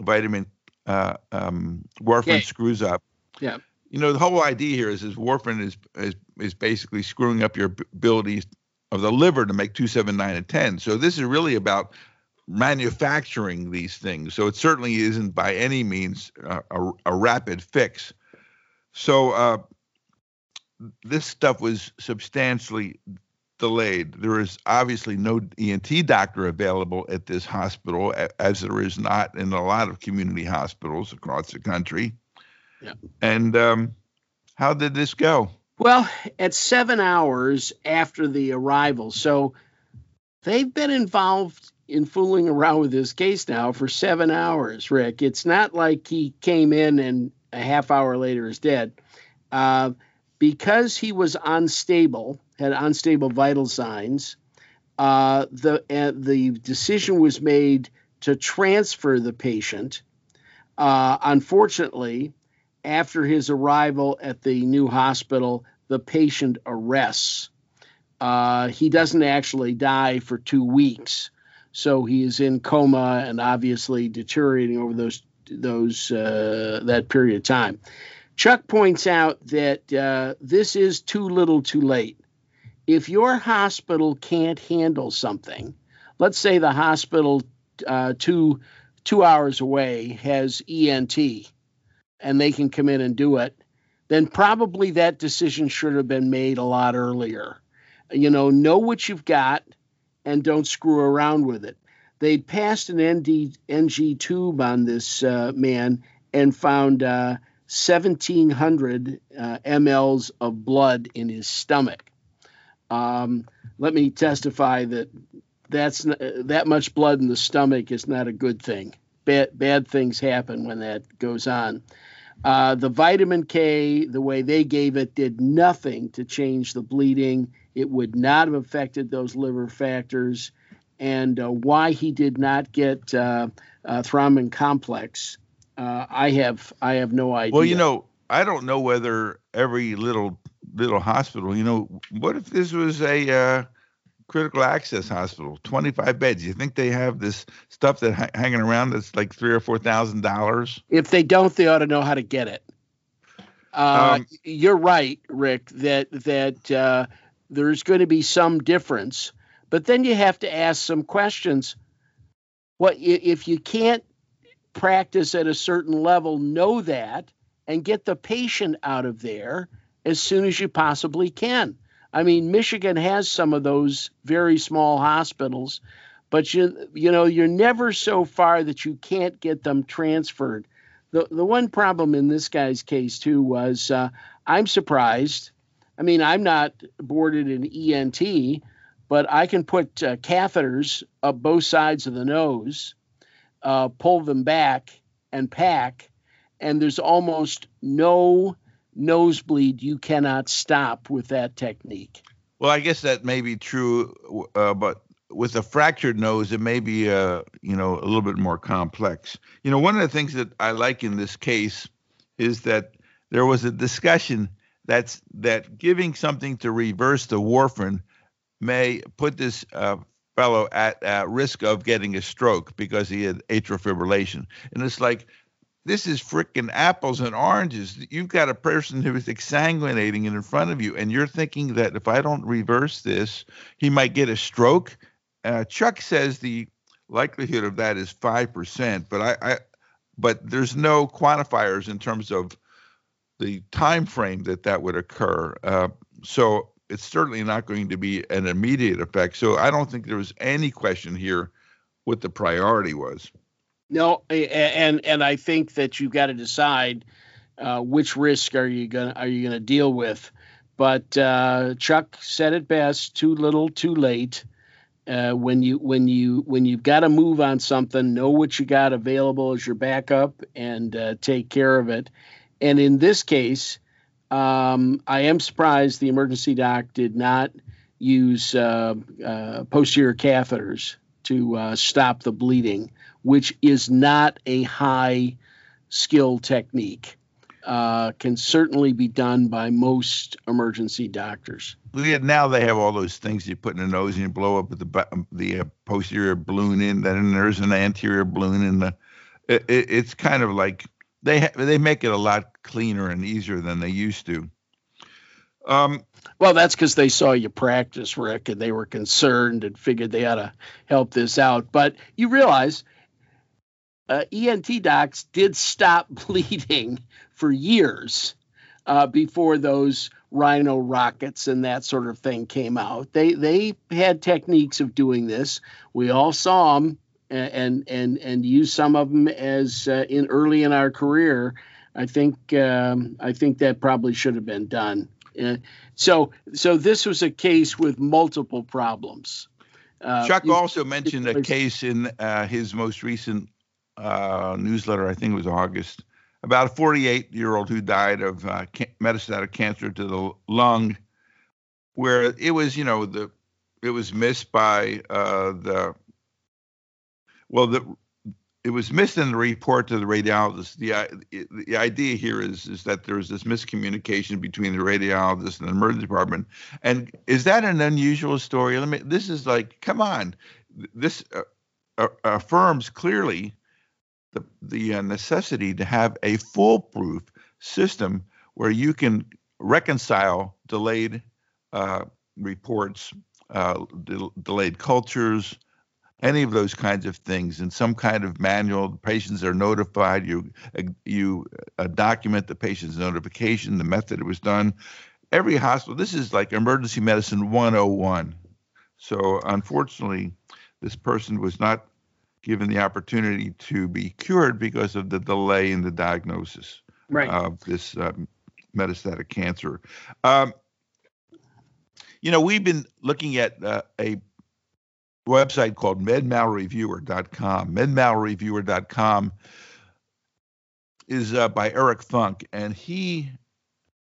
vitamin uh, um, warfarin Okay. screws up. Yeah. You know, the whole idea here is is warfarin is is is basically screwing up your abilities of the liver to make two, seven, nine, and ten. So this is really about manufacturing these things. So it certainly isn't by any means uh, a, a rapid fix. So uh, this stuff was substantially delayed. There is obviously no ENT doctor available at this hospital, as there is not in a lot of community hospitals across the country. Yeah. And um, how did this go? Well, at seven hours after the arrival. So they've been involved in fooling around with this case now for seven hours, Rick. It's not like he came in and a half hour later is dead. Uh, because he was unstable, had unstable vital signs, uh, the, uh, the decision was made to transfer the patient. Uh, unfortunately, after his arrival at the new hospital, the patient arrests. Uh, he doesn't actually die for two weeks, so he is in coma and obviously deteriorating over those those uh, that period of time. Chuck points out that uh, this is too little, too late. If your hospital can't handle something, let's say the hospital uh, two two hours away has ENT and they can come in and do it, then probably that decision should have been made a lot earlier. You know, know what you've got and don't screw around with it. They'd passed an ND, NG tube on this uh, man and found uh, 1,700 uh, mLs of blood in his stomach. Um, let me testify that that's n- that much blood in the stomach is not a good thing. Bad, bad things happen when that goes on. Uh, the vitamin K, the way they gave it, did nothing to change the bleeding. It would not have affected those liver factors. And uh, why he did not get uh, uh, thrombin complex, uh, I have I have no idea. Well, you know, I don't know whether every little little hospital, you know, what if this was a uh, critical access hospital, 25 beds? You think they have this stuff that ha- hanging around that's like three or four thousand dollars? if they don't, they ought to know how to get it. Uh, Um, you're right, Rick. That that uh, there's going to be some difference, but then you have to ask some questions. What if you can't practice at a certain level? Know that and get the patient out of there as soon as you possibly can. I mean, Michigan has some of those very small hospitals, but you you know you're never so far that you can't get them transferred. The the one problem in this guy's case too was uh, I'm surprised. I mean, I'm not boarded in ENT, but I can put uh, catheters up both sides of the nose, uh, pull them back, and pack, and there's almost no nosebleed you cannot stop with that technique. Well, I guess that may be true, uh, but with a fractured nose, it may be, uh, you know, a little bit more complex. You know, one of the things that I like in this case is that there was a discussion that's that giving something to reverse the warfarin may put this uh, fellow at uh, risk of getting a stroke because he had atrial fibrillation. And it's like, this is freaking apples and oranges. You've got a person who is exsanguinating in front of you, and you're thinking that if I don't reverse this, he might get a stroke. Uh, Chuck says the likelihood of that is five percent, but I, I, but there's no quantifiers in terms of the time frame that that would occur. Uh, so it's certainly not going to be an immediate effect. So I don't think there was any question here what the priority was. No, and and I think that you've got to decide uh, which risk are you gonna are you gonna deal with. But uh, Chuck said it best: too little, too late. Uh, when you when you when you've got to move on something, know what you got available as your backup and uh, take care of it. And in this case, um, I am surprised the emergency doc did not use uh, uh, posterior catheters to uh, stop the bleeding, which is not a high skill technique. Uh, can certainly be done by most emergency doctors. Now they have all those things you put in the nose and you blow up the the uh, posterior balloon in. Then there's an anterior balloon in the. It, it, it's kind of like they ha- they make it a lot cleaner and easier than they used to. Um, well, that's because they saw you practice, Rick, and they were concerned and figured they ought to help this out. But you realize uh, ENT docs did stop bleeding for years uh, before those rhino rockets and that sort of thing came out. They they had techniques of doing this. We all saw them and and and use some of them as uh, in early in our career. I think um, I think that probably should have been done. Uh, so so this was a case with multiple problems. Uh, Chuck also mentioned a case in uh, his most recent uh, newsletter. I think it was August about a 48 year old who died of uh, metastatic cancer to the lung, where it was you know the it was missed by the well, the, it was missed in the report to the radiologist. The, the idea here is, is that there's this miscommunication between the radiologist and the emergency department. And is that an unusual story? Let me, this is like, come on. This uh, uh, affirms clearly the, the uh, necessity to have a foolproof system where you can reconcile delayed uh, reports, uh, de- delayed cultures, any of those kinds of things in some kind of manual. The patients are notified. You you uh, document the patient's notification, the method it was done. Every hospital. This is like emergency medicine 101. So unfortunately, this person was not given the opportunity to be cured because of the delay in the diagnosis right. of this um, metastatic cancer. Um, you know, we've been looking at uh, a website called medmalreviewer.com. Medmalreviewer.com is uh, by Eric Funk, and he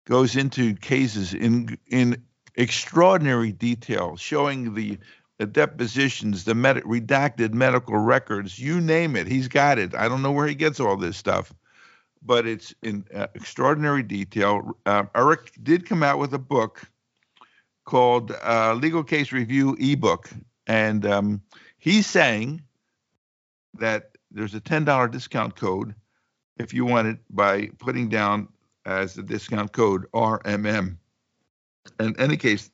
goes into cases in in extraordinary detail, showing the, the depositions, the med- redacted medical records, you name it, he's got it. I don't know where he gets all this stuff, but it's in uh, extraordinary detail. Uh, Eric did come out with a book called uh, Legal Case Review ebook and um, he's saying that there's a $10 discount code if you want it by putting down as the discount code RMM. In any case,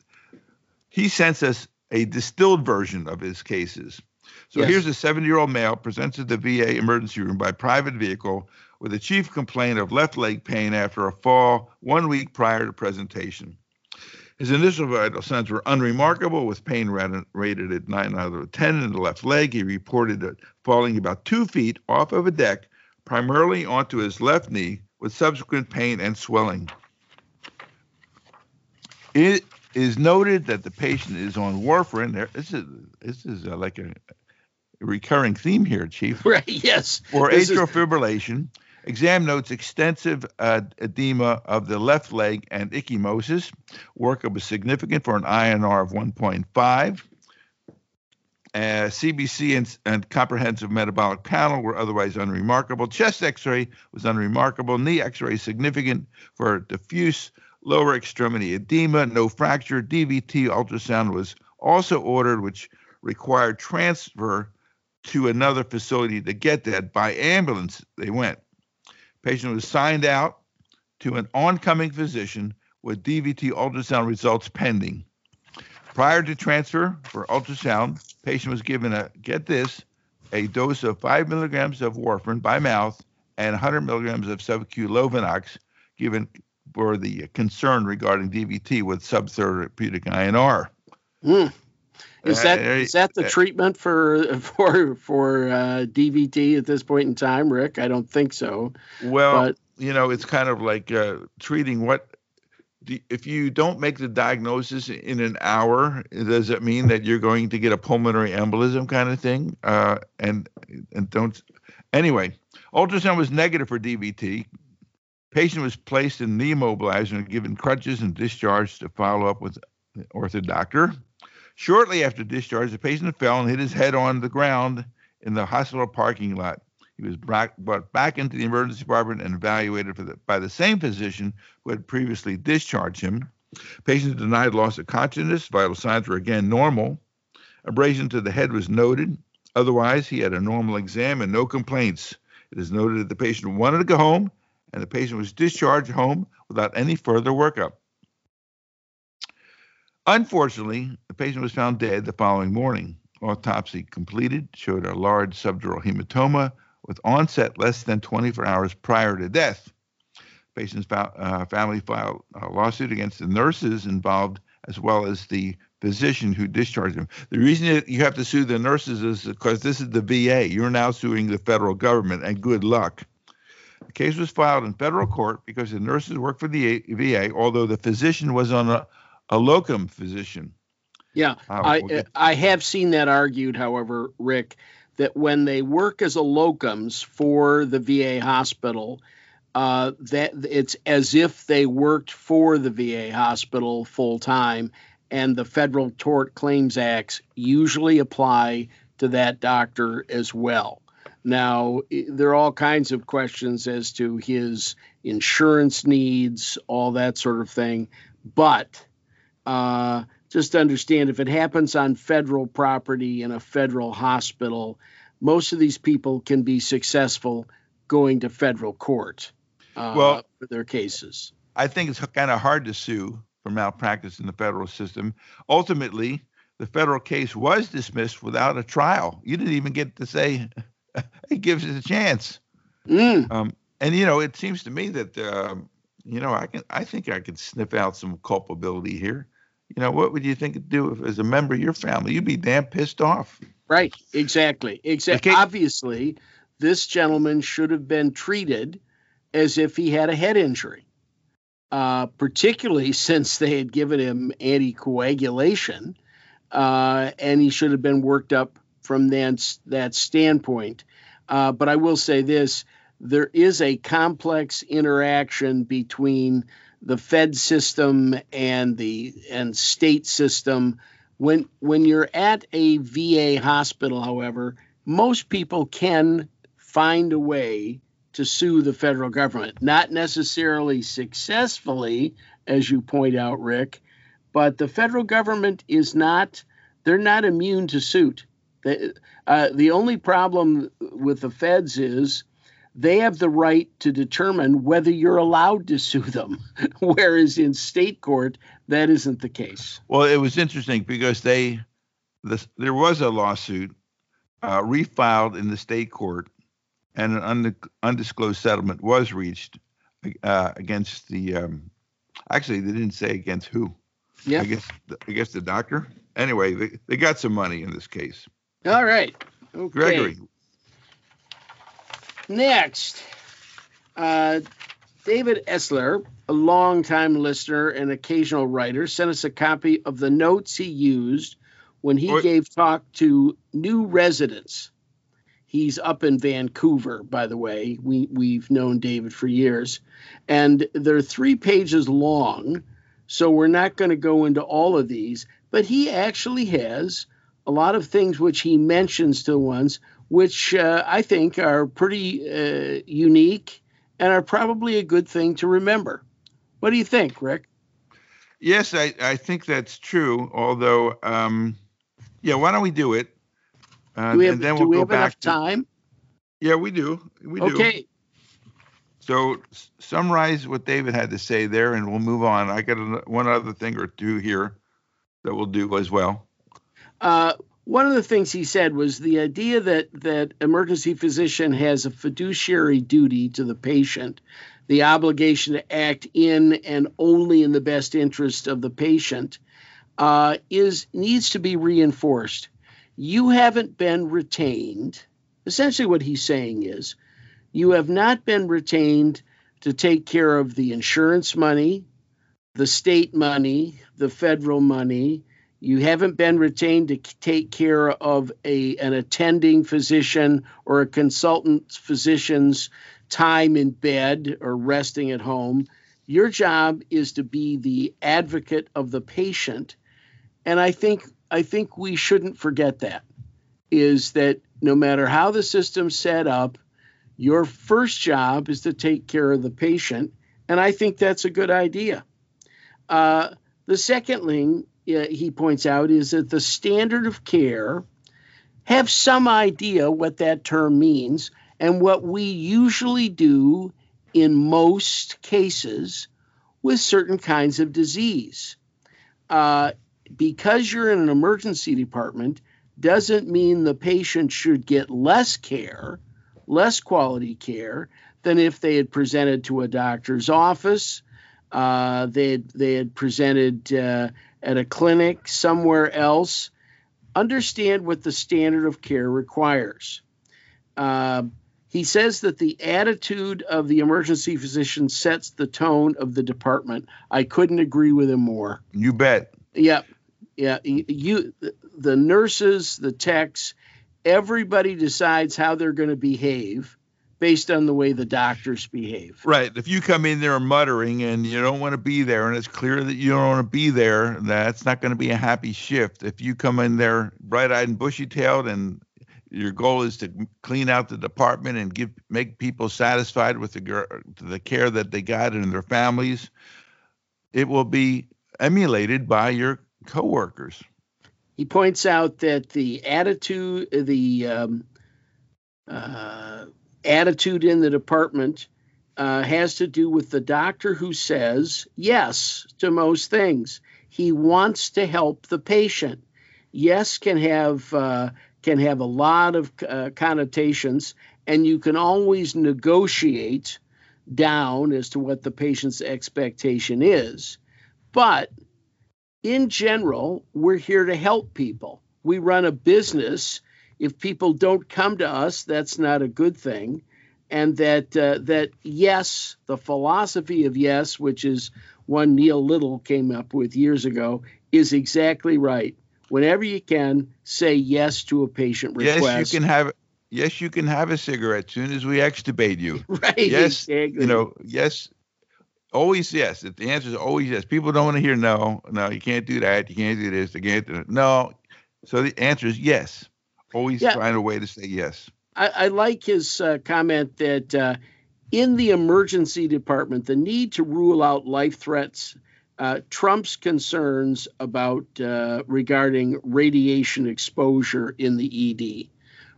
he sends us a distilled version of his cases. So yes. here's a 70 year old male presents to the VA emergency room by private vehicle with a chief complaint of left leg pain after a fall one week prior to presentation. His initial vital signs were unremarkable, with pain rated at 9 out of 10 in the left leg. He reported falling about two feet off of a deck, primarily onto his left knee, with subsequent pain and swelling. It is noted that the patient is on warfarin. This is this is uh, like a recurring theme here, Chief. Right. Yes. For atrial is... fibrillation. Exam notes extensive uh, edema of the left leg and ecchymosis. Workup was significant for an INR of 1.5. Uh, CBC and, and, comprehensive metabolic panel were otherwise unremarkable. Chest x ray was unremarkable. Knee x ray significant for diffuse lower extremity edema, no fracture. DVT ultrasound was also ordered, which required transfer to another facility to get that. By ambulance, they went. Patient was signed out to an oncoming physician with DVT ultrasound results pending. Prior to transfer for ultrasound, patient was given a get this a dose of five milligrams of warfarin by mouth and 100 milligrams of subacute Lovenox, given for the concern regarding DVT with subtherapeutic INR. Mm. Is that uh, is that the uh, treatment for for for uh, DVT at this point in time, Rick? I don't think so. Well, but, you know, it's kind of like uh, treating what if you don't make the diagnosis in an hour, does it mean that you're going to get a pulmonary embolism kind of thing? Uh, and and don't. Anyway, ultrasound was negative for DVT. Patient was placed in the immobilizer and given crutches and discharged to follow up with the ortho doctor. Shortly after discharge, the patient fell and hit his head on the ground in the hospital parking lot. He was brought back into the emergency department and evaluated the, by the same physician who had previously discharged him. Patient denied loss of consciousness. Vital signs were again normal. Abrasion to the head was noted. Otherwise, he had a normal exam and no complaints. It is noted that the patient wanted to go home and the patient was discharged home without any further workup. Unfortunately, the patient was found dead the following morning. Autopsy completed showed a large subdural hematoma with onset less than 24 hours prior to death. Patient's uh, family filed a lawsuit against the nurses involved as well as the physician who discharged him. The reason you have to sue the nurses is because this is the VA. You're now suing the federal government, and good luck. The case was filed in federal court because the nurses worked for the VA, although the physician was on a, a locum physician. Yeah, I I have seen that argued. However, Rick, that when they work as a locums for the VA hospital, uh, that it's as if they worked for the VA hospital full time, and the Federal Tort Claims Acts usually apply to that doctor as well. Now, there are all kinds of questions as to his insurance needs, all that sort of thing, but uh, just understand if it happens on federal property in a federal hospital, most of these people can be successful going to federal court uh, well, for their cases. I think it's kind of hard to sue for malpractice in the federal system. Ultimately, the federal case was dismissed without a trial. You didn't even get to say it gives us a chance. Mm. Um, and you know, it seems to me that um, you know I can I think I could sniff out some culpability here you know, what would you think it'd do if, as a member of your family? You'd be damn pissed off. Right. Exactly. Exactly. Obviously, this gentleman should have been treated as if he had a head injury, uh, particularly since they had given him anticoagulation, uh, and he should have been worked up from that, that standpoint. Uh, but I will say this there is a complex interaction between the Fed system and the and state system. When when you're at a VA hospital, however, most people can find a way to sue the federal government. Not necessarily successfully, as you point out, Rick, but the federal government is not they're not immune to suit. They, uh, the only problem with the feds is they have the right to determine whether you're allowed to sue them, whereas in state court that isn't the case. Well, it was interesting because they this, there was a lawsuit uh, refiled in the state court, and an undisclosed settlement was reached uh, against the. Um, actually, they didn't say against who. Yeah. I guess I guess the doctor. Anyway, they, they got some money in this case. All right. Okay. Gregory, Next, uh, David Essler, a longtime listener and occasional writer, sent us a copy of the notes he used when he what? gave talk to new residents. He's up in Vancouver, by the way. We we've known David for years, and they're three pages long, so we're not going to go into all of these. But he actually has a lot of things which he mentions to ones which uh, I think are pretty uh, unique and are probably a good thing to remember. What do you think, Rick? Yes, I, I think that's true. Although, um, yeah, why don't we do it? Uh, do we have, and then we'll we go back enough to, time? Yeah, we do. We do. Okay. So summarize what David had to say there, and we'll move on. I got one other thing or two here that we'll do as well. Uh, one of the things he said was the idea that that emergency physician has a fiduciary duty to the patient, the obligation to act in and only in the best interest of the patient, uh, is needs to be reinforced. You haven't been retained. Essentially, what he's saying is you have not been retained to take care of the insurance money, the state money, the federal money. You haven't been retained to take care of a, an attending physician or a consultant physician's time in bed or resting at home. Your job is to be the advocate of the patient. And I think I think we shouldn't forget that is that no matter how the system's set up, your first job is to take care of the patient, and I think that's a good idea. Uh, the second thing uh, he points out is that the standard of care have some idea what that term means and what we usually do in most cases with certain kinds of disease. Uh, because you're in an emergency department doesn't mean the patient should get less care less quality care than if they had presented to a doctor's office, uh, they, had, they had presented uh, at a clinic somewhere else. Understand what the standard of care requires. Uh, he says that the attitude of the emergency physician sets the tone of the department. I couldn't agree with him more. You bet. Yeah, yeah. You, the nurses, the techs, everybody decides how they're going to behave based on the way the doctors behave. Right. If you come in there muttering and you don't want to be there, and it's clear that you don't want to be there, that's not going to be a happy shift. If you come in there bright-eyed and bushy-tailed, and your goal is to clean out the department and give make people satisfied with the the care that they got and their families, it will be emulated by your coworkers. He points out that the attitude, the um, uh, attitude in the department uh, has to do with the doctor who says yes to most things. He wants to help the patient. Yes can have uh, can have a lot of uh, connotations, and you can always negotiate down as to what the patient's expectation is. But in general, we're here to help people. We run a business. If people don't come to us, that's not a good thing. And that uh, that yes, the philosophy of yes, which is one Neil Little came up with years ago, is exactly right. Whenever you can, say yes to a patient request. Yes, you can have. Yes, you can have a cigarette as soon as we extubate you. Right. Yes, exactly. you know. Yes, Always yes. If the answer is always yes. People don't want to hear no. No, you can't do that. You can't do this. You can't do that. No. So the answer is yes. Always yeah. find a way to say yes. I, I like his uh, comment that uh, in the emergency department, the need to rule out life threats uh, trumps concerns about uh, regarding radiation exposure in the ED.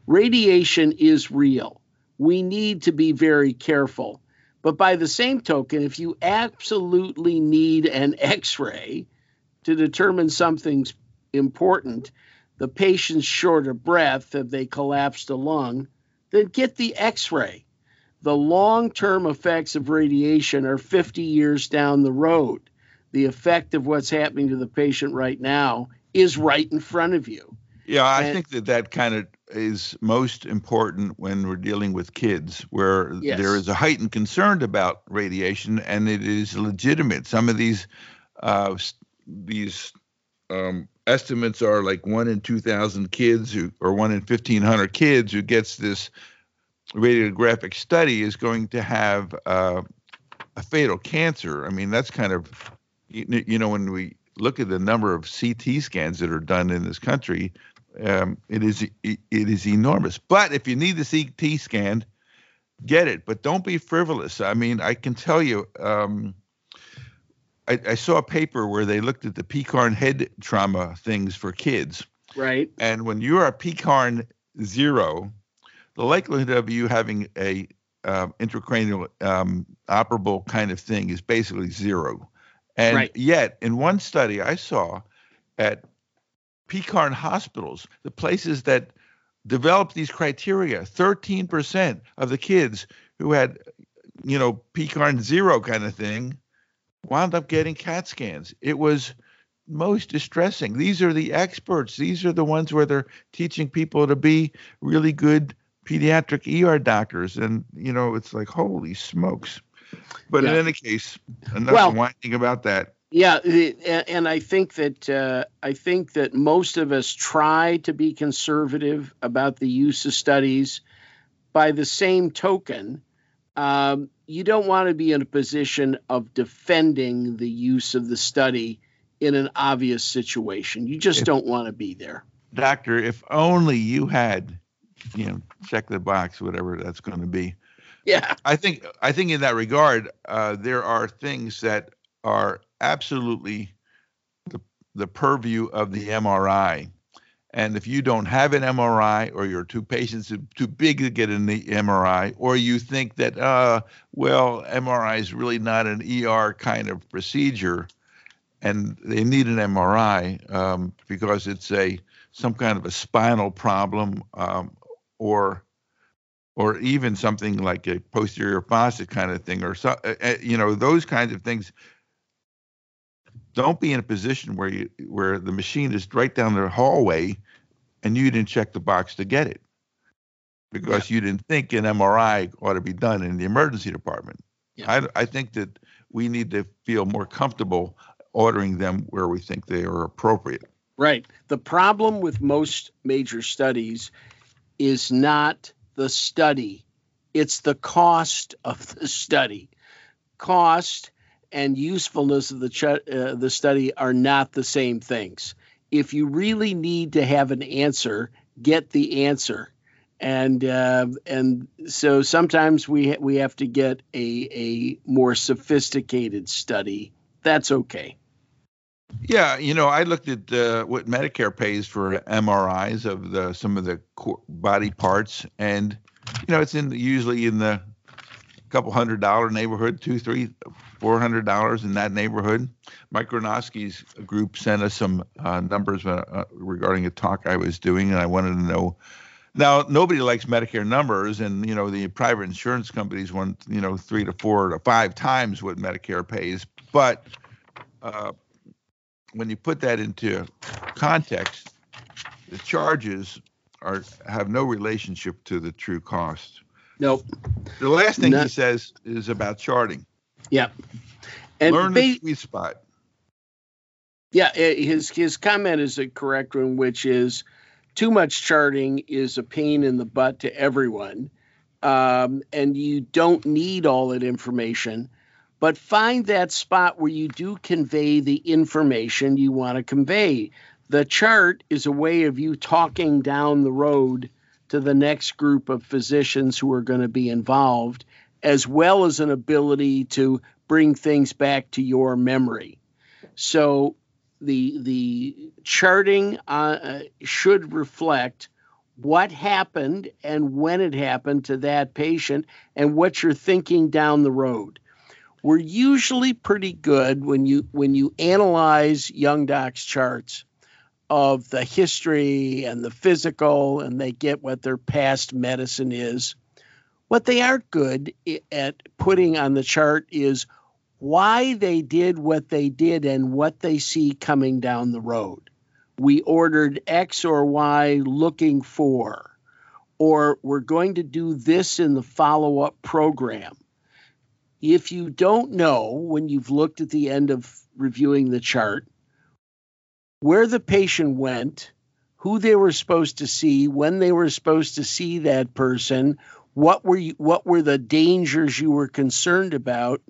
Radiation is real. We need to be very careful. But by the same token, if you absolutely need an x ray to determine something's important, the patient's short of breath, if they collapsed a lung, then get the x ray. The long term effects of radiation are 50 years down the road. The effect of what's happening to the patient right now is right in front of you. Yeah, I and, think that that kind of is most important when we're dealing with kids, where yes. there is a heightened concern about radiation, and it is legitimate. Some of these uh, these um, estimates are like one in two thousand kids, who, or one in fifteen hundred kids who gets this radiographic study is going to have uh, a fatal cancer. I mean, that's kind of you, you know when we look at the number of CT scans that are done in this country um, it is it is enormous. But if you need the CT scan, get it. But don't be frivolous. I mean, I can tell you, um, I, I saw a paper where they looked at the PECARN head trauma things for kids. Right. And when you are PECARN zero, the likelihood of you having a uh, intracranial um, operable kind of thing is basically zero. And Right. yet, in one study I saw at PECARN hospitals, the places that developed these criteria, 13% of the kids who had, you know, PECARN zero kind of thing wound up getting CAT scans. It was most distressing. These are the experts. These are the ones where they're teaching people to be really good pediatric ER doctors. And, you know, it's like, holy smokes. But in any case, enough Well- whining about that. Yeah, and I think that uh, I think that most of us try to be conservative about the use of studies. By the same token, um, you don't want to be in a position of defending the use of the study in an obvious situation. You just If- don't want to be there. Doctor, if only you had, you know, check the box, whatever that's going to be. Yeah, I think I think in that regard, uh, there are things that are absolutely the the purview of the MRI. And if you don't have an MRI, or your two patients are too big to get the MRI, or you think that, uh, well, MRI is really not an ER kind of procedure, and they need an MRI um, because it's a some kind of a spinal problem, um, or or even something like a posterior fossa kind of thing, or so, uh, uh, you know, those kinds of things. Don't be in a position where you where the machine is right down the hallway, and you didn't check the box to get it, because you didn't think an MRI ought to be done in the emergency department. Yeah. I I think that we need to feel more comfortable ordering them where we think they are appropriate. right. The problem with most major studies is not the study, it's the cost of the study. Cost and usefulness of the ch- uh, the study are not the same things. If you really need to have an answer, get the answer. And uh, and so sometimes we ha- we have to get a a more sophisticated study. That's okay. Yeah, you know, I looked at uh, what Medicare pays for MRIs of the some of the body parts, and you know, it's in the, usually in the couple hundred dollar neighborhood, two, three, four hundred dollars in that neighborhood. Mike Gronowski's group sent us some uh, numbers uh, uh, regarding a talk I was doing, and I wanted to know. Now, nobody likes Medicare numbers, and you know the private insurance companies want you know three to four to five times what Medicare pays, but uh, when you put that into context, the charges are have no relationship to the true cost. Nope. The last thing he says is about charting. Yep. And Learn ba- the sweet spot. Yeah, eh, his his comment is a correct one, which is too much charting is a pain in the butt to everyone, um, and you don't need all that information. But find that spot where you do convey the information you want to convey. The chart is a way of you talking down the road to the next group of physicians who are going to be involved, as well as an ability to bring things back to your memory. So the the charting uh, should reflect what happened and when it happened to that patient and what you're thinking down the road. We're usually pretty good when you when you analyze young docs charts of the history and the physical and they get what their past medicine is. What they aren't good at putting on the chart is why they did what they did and what they see coming down the road. We ordered X or Y looking for, or we're going to do this in the follow up program. If you don't know when you've looked at the end of reviewing the chart where the patient went, who they were supposed to see, when they were supposed to see that person, what were you, what were the dangers you were concerned about,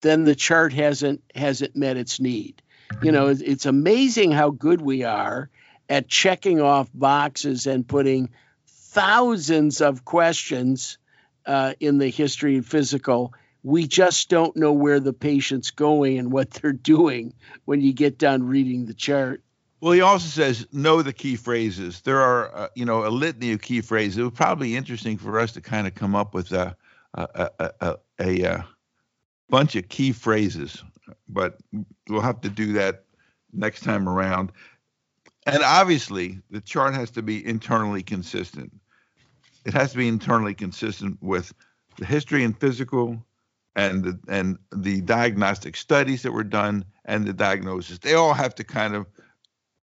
then the chart hasn't hasn't met its need. You know, it's, amazing how good we are at checking off boxes and putting thousands of questions uh, in the history and physical We just don't know where the patient's going and what they're doing when you get done reading the chart. Well, he also says know the key phrases. There are, uh, you know, a litany of key phrases. It would probably be interesting for us to kind of come up with a a, a, a, a uh, bunch of key phrases, but we'll have to do that next time around. And obviously, the chart has to be internally consistent. It has to be internally consistent with the history and physical and the, and the diagnostic studies that were done and the diagnosis. They all have to kind of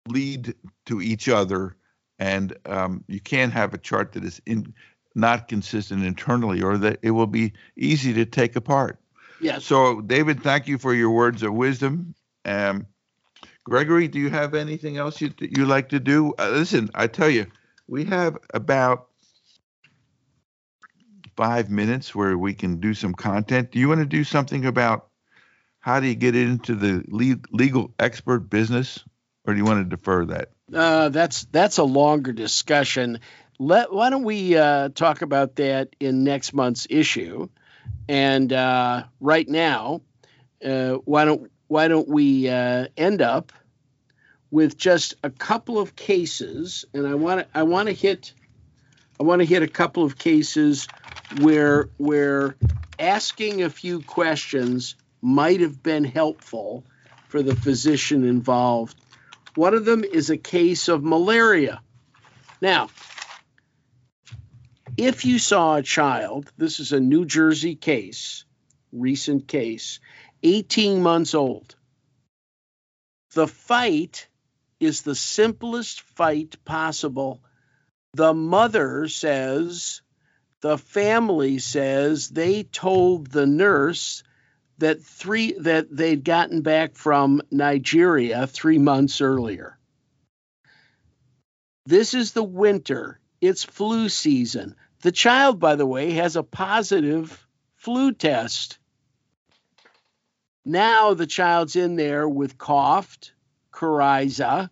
lead to each other, and um, you can't have a chart that is in, not consistent internally, or that it will be easy to take apart. Yes. So, David, thank you for your words of wisdom. Um, Gregory, do you have anything else you you like to do? Uh, listen, I tell you, we have about five minutes where we can do some content. Do you want to do something about how do you get into the legal expert business? or do you want to defer that? Uh, that's that's a longer discussion. Let why don't we uh, talk about that in next month's issue? And uh, right now, uh, why don't why don't we uh, end up with just a couple of cases? And I want I want to hit I want to hit a couple of cases where where asking a few questions might have been helpful for the physician involved one of them is a case of malaria. Now, if you saw a child, this is a New Jersey case, recent case, 18 months old. The fight is the simplest fight possible. The mother says, the family says they told the nurse that three that they'd gotten back from Nigeria three months earlier. This is the winter. It's flu season. The child, by the way, has a positive flu test. Now the child's in there with coughed, coryza,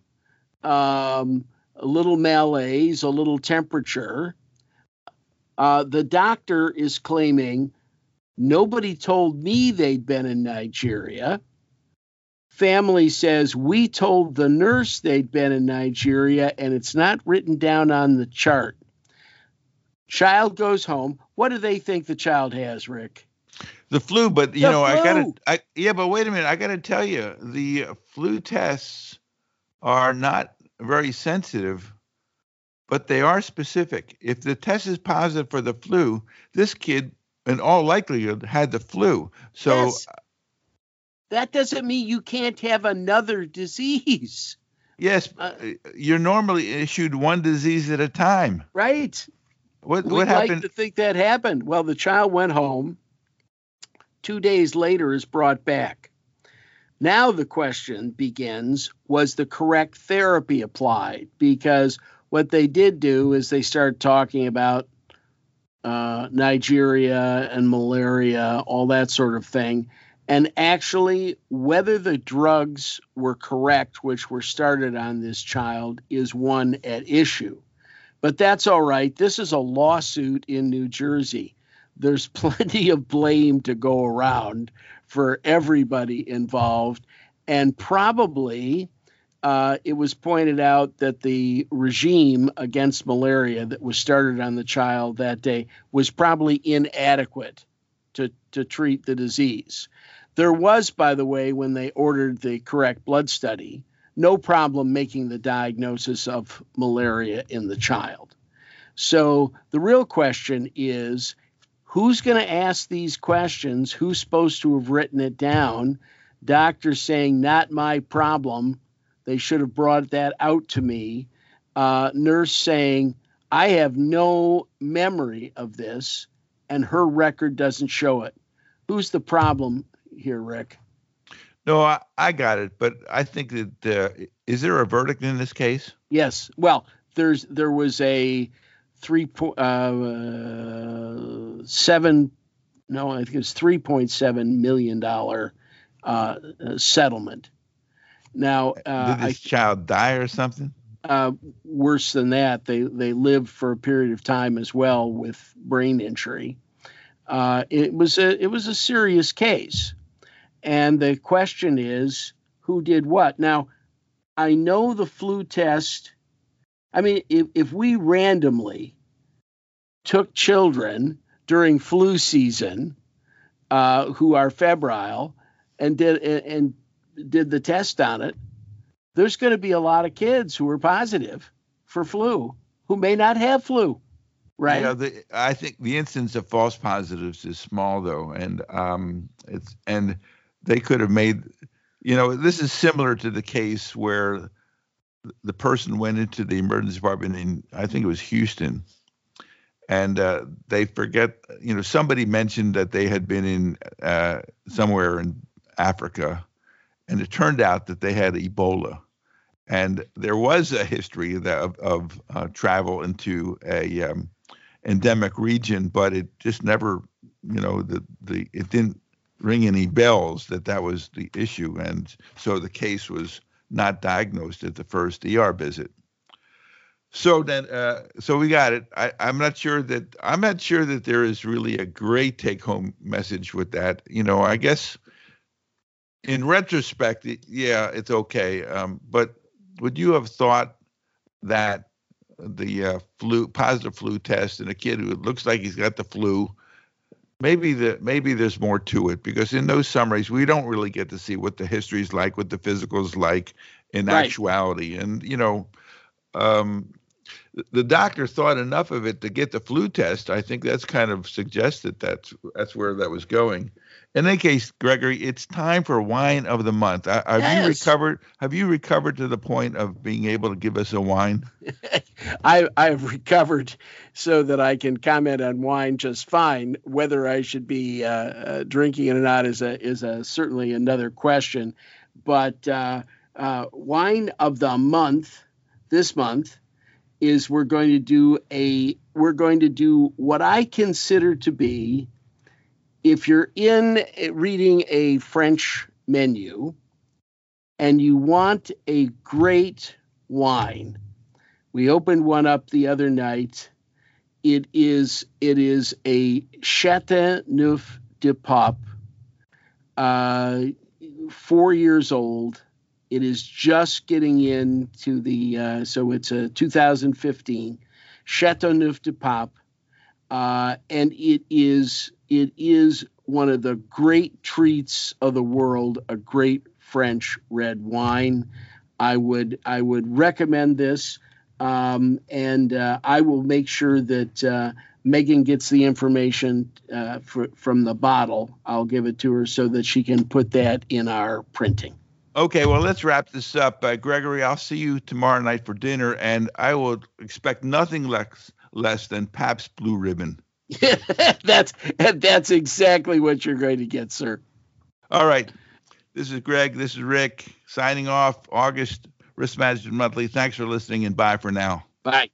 um, a little malaise, a little temperature. Uh, the doctor is claiming Nobody told me they'd been in Nigeria. Family says we told the nurse they'd been in Nigeria and it's not written down on the chart. Child goes home. What do they think the child has, Rick? The flu, but you the know, flu. I gotta, I, yeah, but wait a minute, I gotta tell you, the flu tests are not very sensitive, but they are specific. If the test is positive for the flu, this kid in all likelihood had the flu. So yes. that doesn't mean you can't have another disease. Yes, uh, you're normally issued one disease at a time. Right. What We'd what happened? Like to think that happened. Well, the child went home. Two days later, is brought back. Now the question begins: Was the correct therapy applied? Because what they did do is they started talking about uh, Nigeria and malaria, all that sort of thing. And actually, whether the drugs were correct, which were started on this child, is one at issue. But that's all right. This is a lawsuit in New Jersey. There's plenty of blame to go around for everybody involved. And probably uh, it was pointed out that the regime against malaria that was started on the child that day was probably inadequate to, to treat the disease. There was, by the way, when they ordered the correct blood study, no problem making the diagnosis of malaria in the child. So the real question is who's going to ask these questions? Who's supposed to have written it down? Doctors saying, not my problem they should have brought that out to me. Uh, nurse saying, I have no memory of this, and her record doesn't show it. Who's the problem here, Rick? No, I, I got it, but I think that uh, is there a verdict in this case? Yes. Well, there's there was a three point uh, seven, no, I think it's three point seven million dollar uh, settlement now, uh, did this I, child die or something? Uh, worse than that, they they lived for a period of time as well with brain injury. Uh, it was a it was a serious case, and the question is who did what. Now, I know the flu test. I mean, if if we randomly took children during flu season uh, who are febrile and did and, and did the test on it, there's going to be a lot of kids who are positive for flu who may not have flu right? Yeah, the, I think the incidence of false positives is small though, and um, it's and they could have made, you know, this is similar to the case where the person went into the emergency department in I think it was Houston, and uh, they forget, you know, somebody mentioned that they had been in uh, somewhere in Africa, and it turned out that they had Ebola. And there was a history of, of uh, travel into a um, endemic region, but it just never, you know, the the it didn't ring any bells that that was the issue, and so the case was not diagnosed at the first ER visit. So then, uh, so we got it. I, I'm not sure that I'm not sure that there is really a great take-home message with that. You know, I guess in retrospect, yeah, it's okay. Um, but would you have thought that the uh, flu positive flu test in a kid who looks like he's got the flu maybe the maybe there's more to it because in those summaries we don't really get to see what the history is like what the physical is like in right. actuality and you know um, the doctor thought enough of it to get the flu test i think that's kind of suggested that's that's where that was going in any case, Gregory, it's time for wine of the month. have yes. you recovered? Have you recovered to the point of being able to give us a wine? I I have recovered so that I can comment on wine just fine. Whether I should be uh, uh, drinking it or not is a is a certainly another question. But uh, uh wine of the month this month is we're going to do a we're going to do what I consider to be if you're in reading a French menu and you want a great wine, we opened one up the other night. It is it is a Chateau Chateauneuf de Pape, uh, four years old. It is just getting into the uh, so it's a 2015 Chateau Chateauneuf de Pape, uh, and it is it is one of the great treats of the world, a great French red wine. I would I would recommend this, um, and uh, I will make sure that uh, Megan gets the information uh, from the bottle. I'll give it to her so that she can put that in our printing. Okay, well, let's wrap this up. Uh, Gregory, I'll see you tomorrow night for dinner, and I will expect nothing less, less than Pabst Blue Ribbon. that's that's exactly what you're going to get, sir. All right. This is Greg. This is Rick signing off. August Risk Management Monthly. Thanks for listening and bye for now. Bye.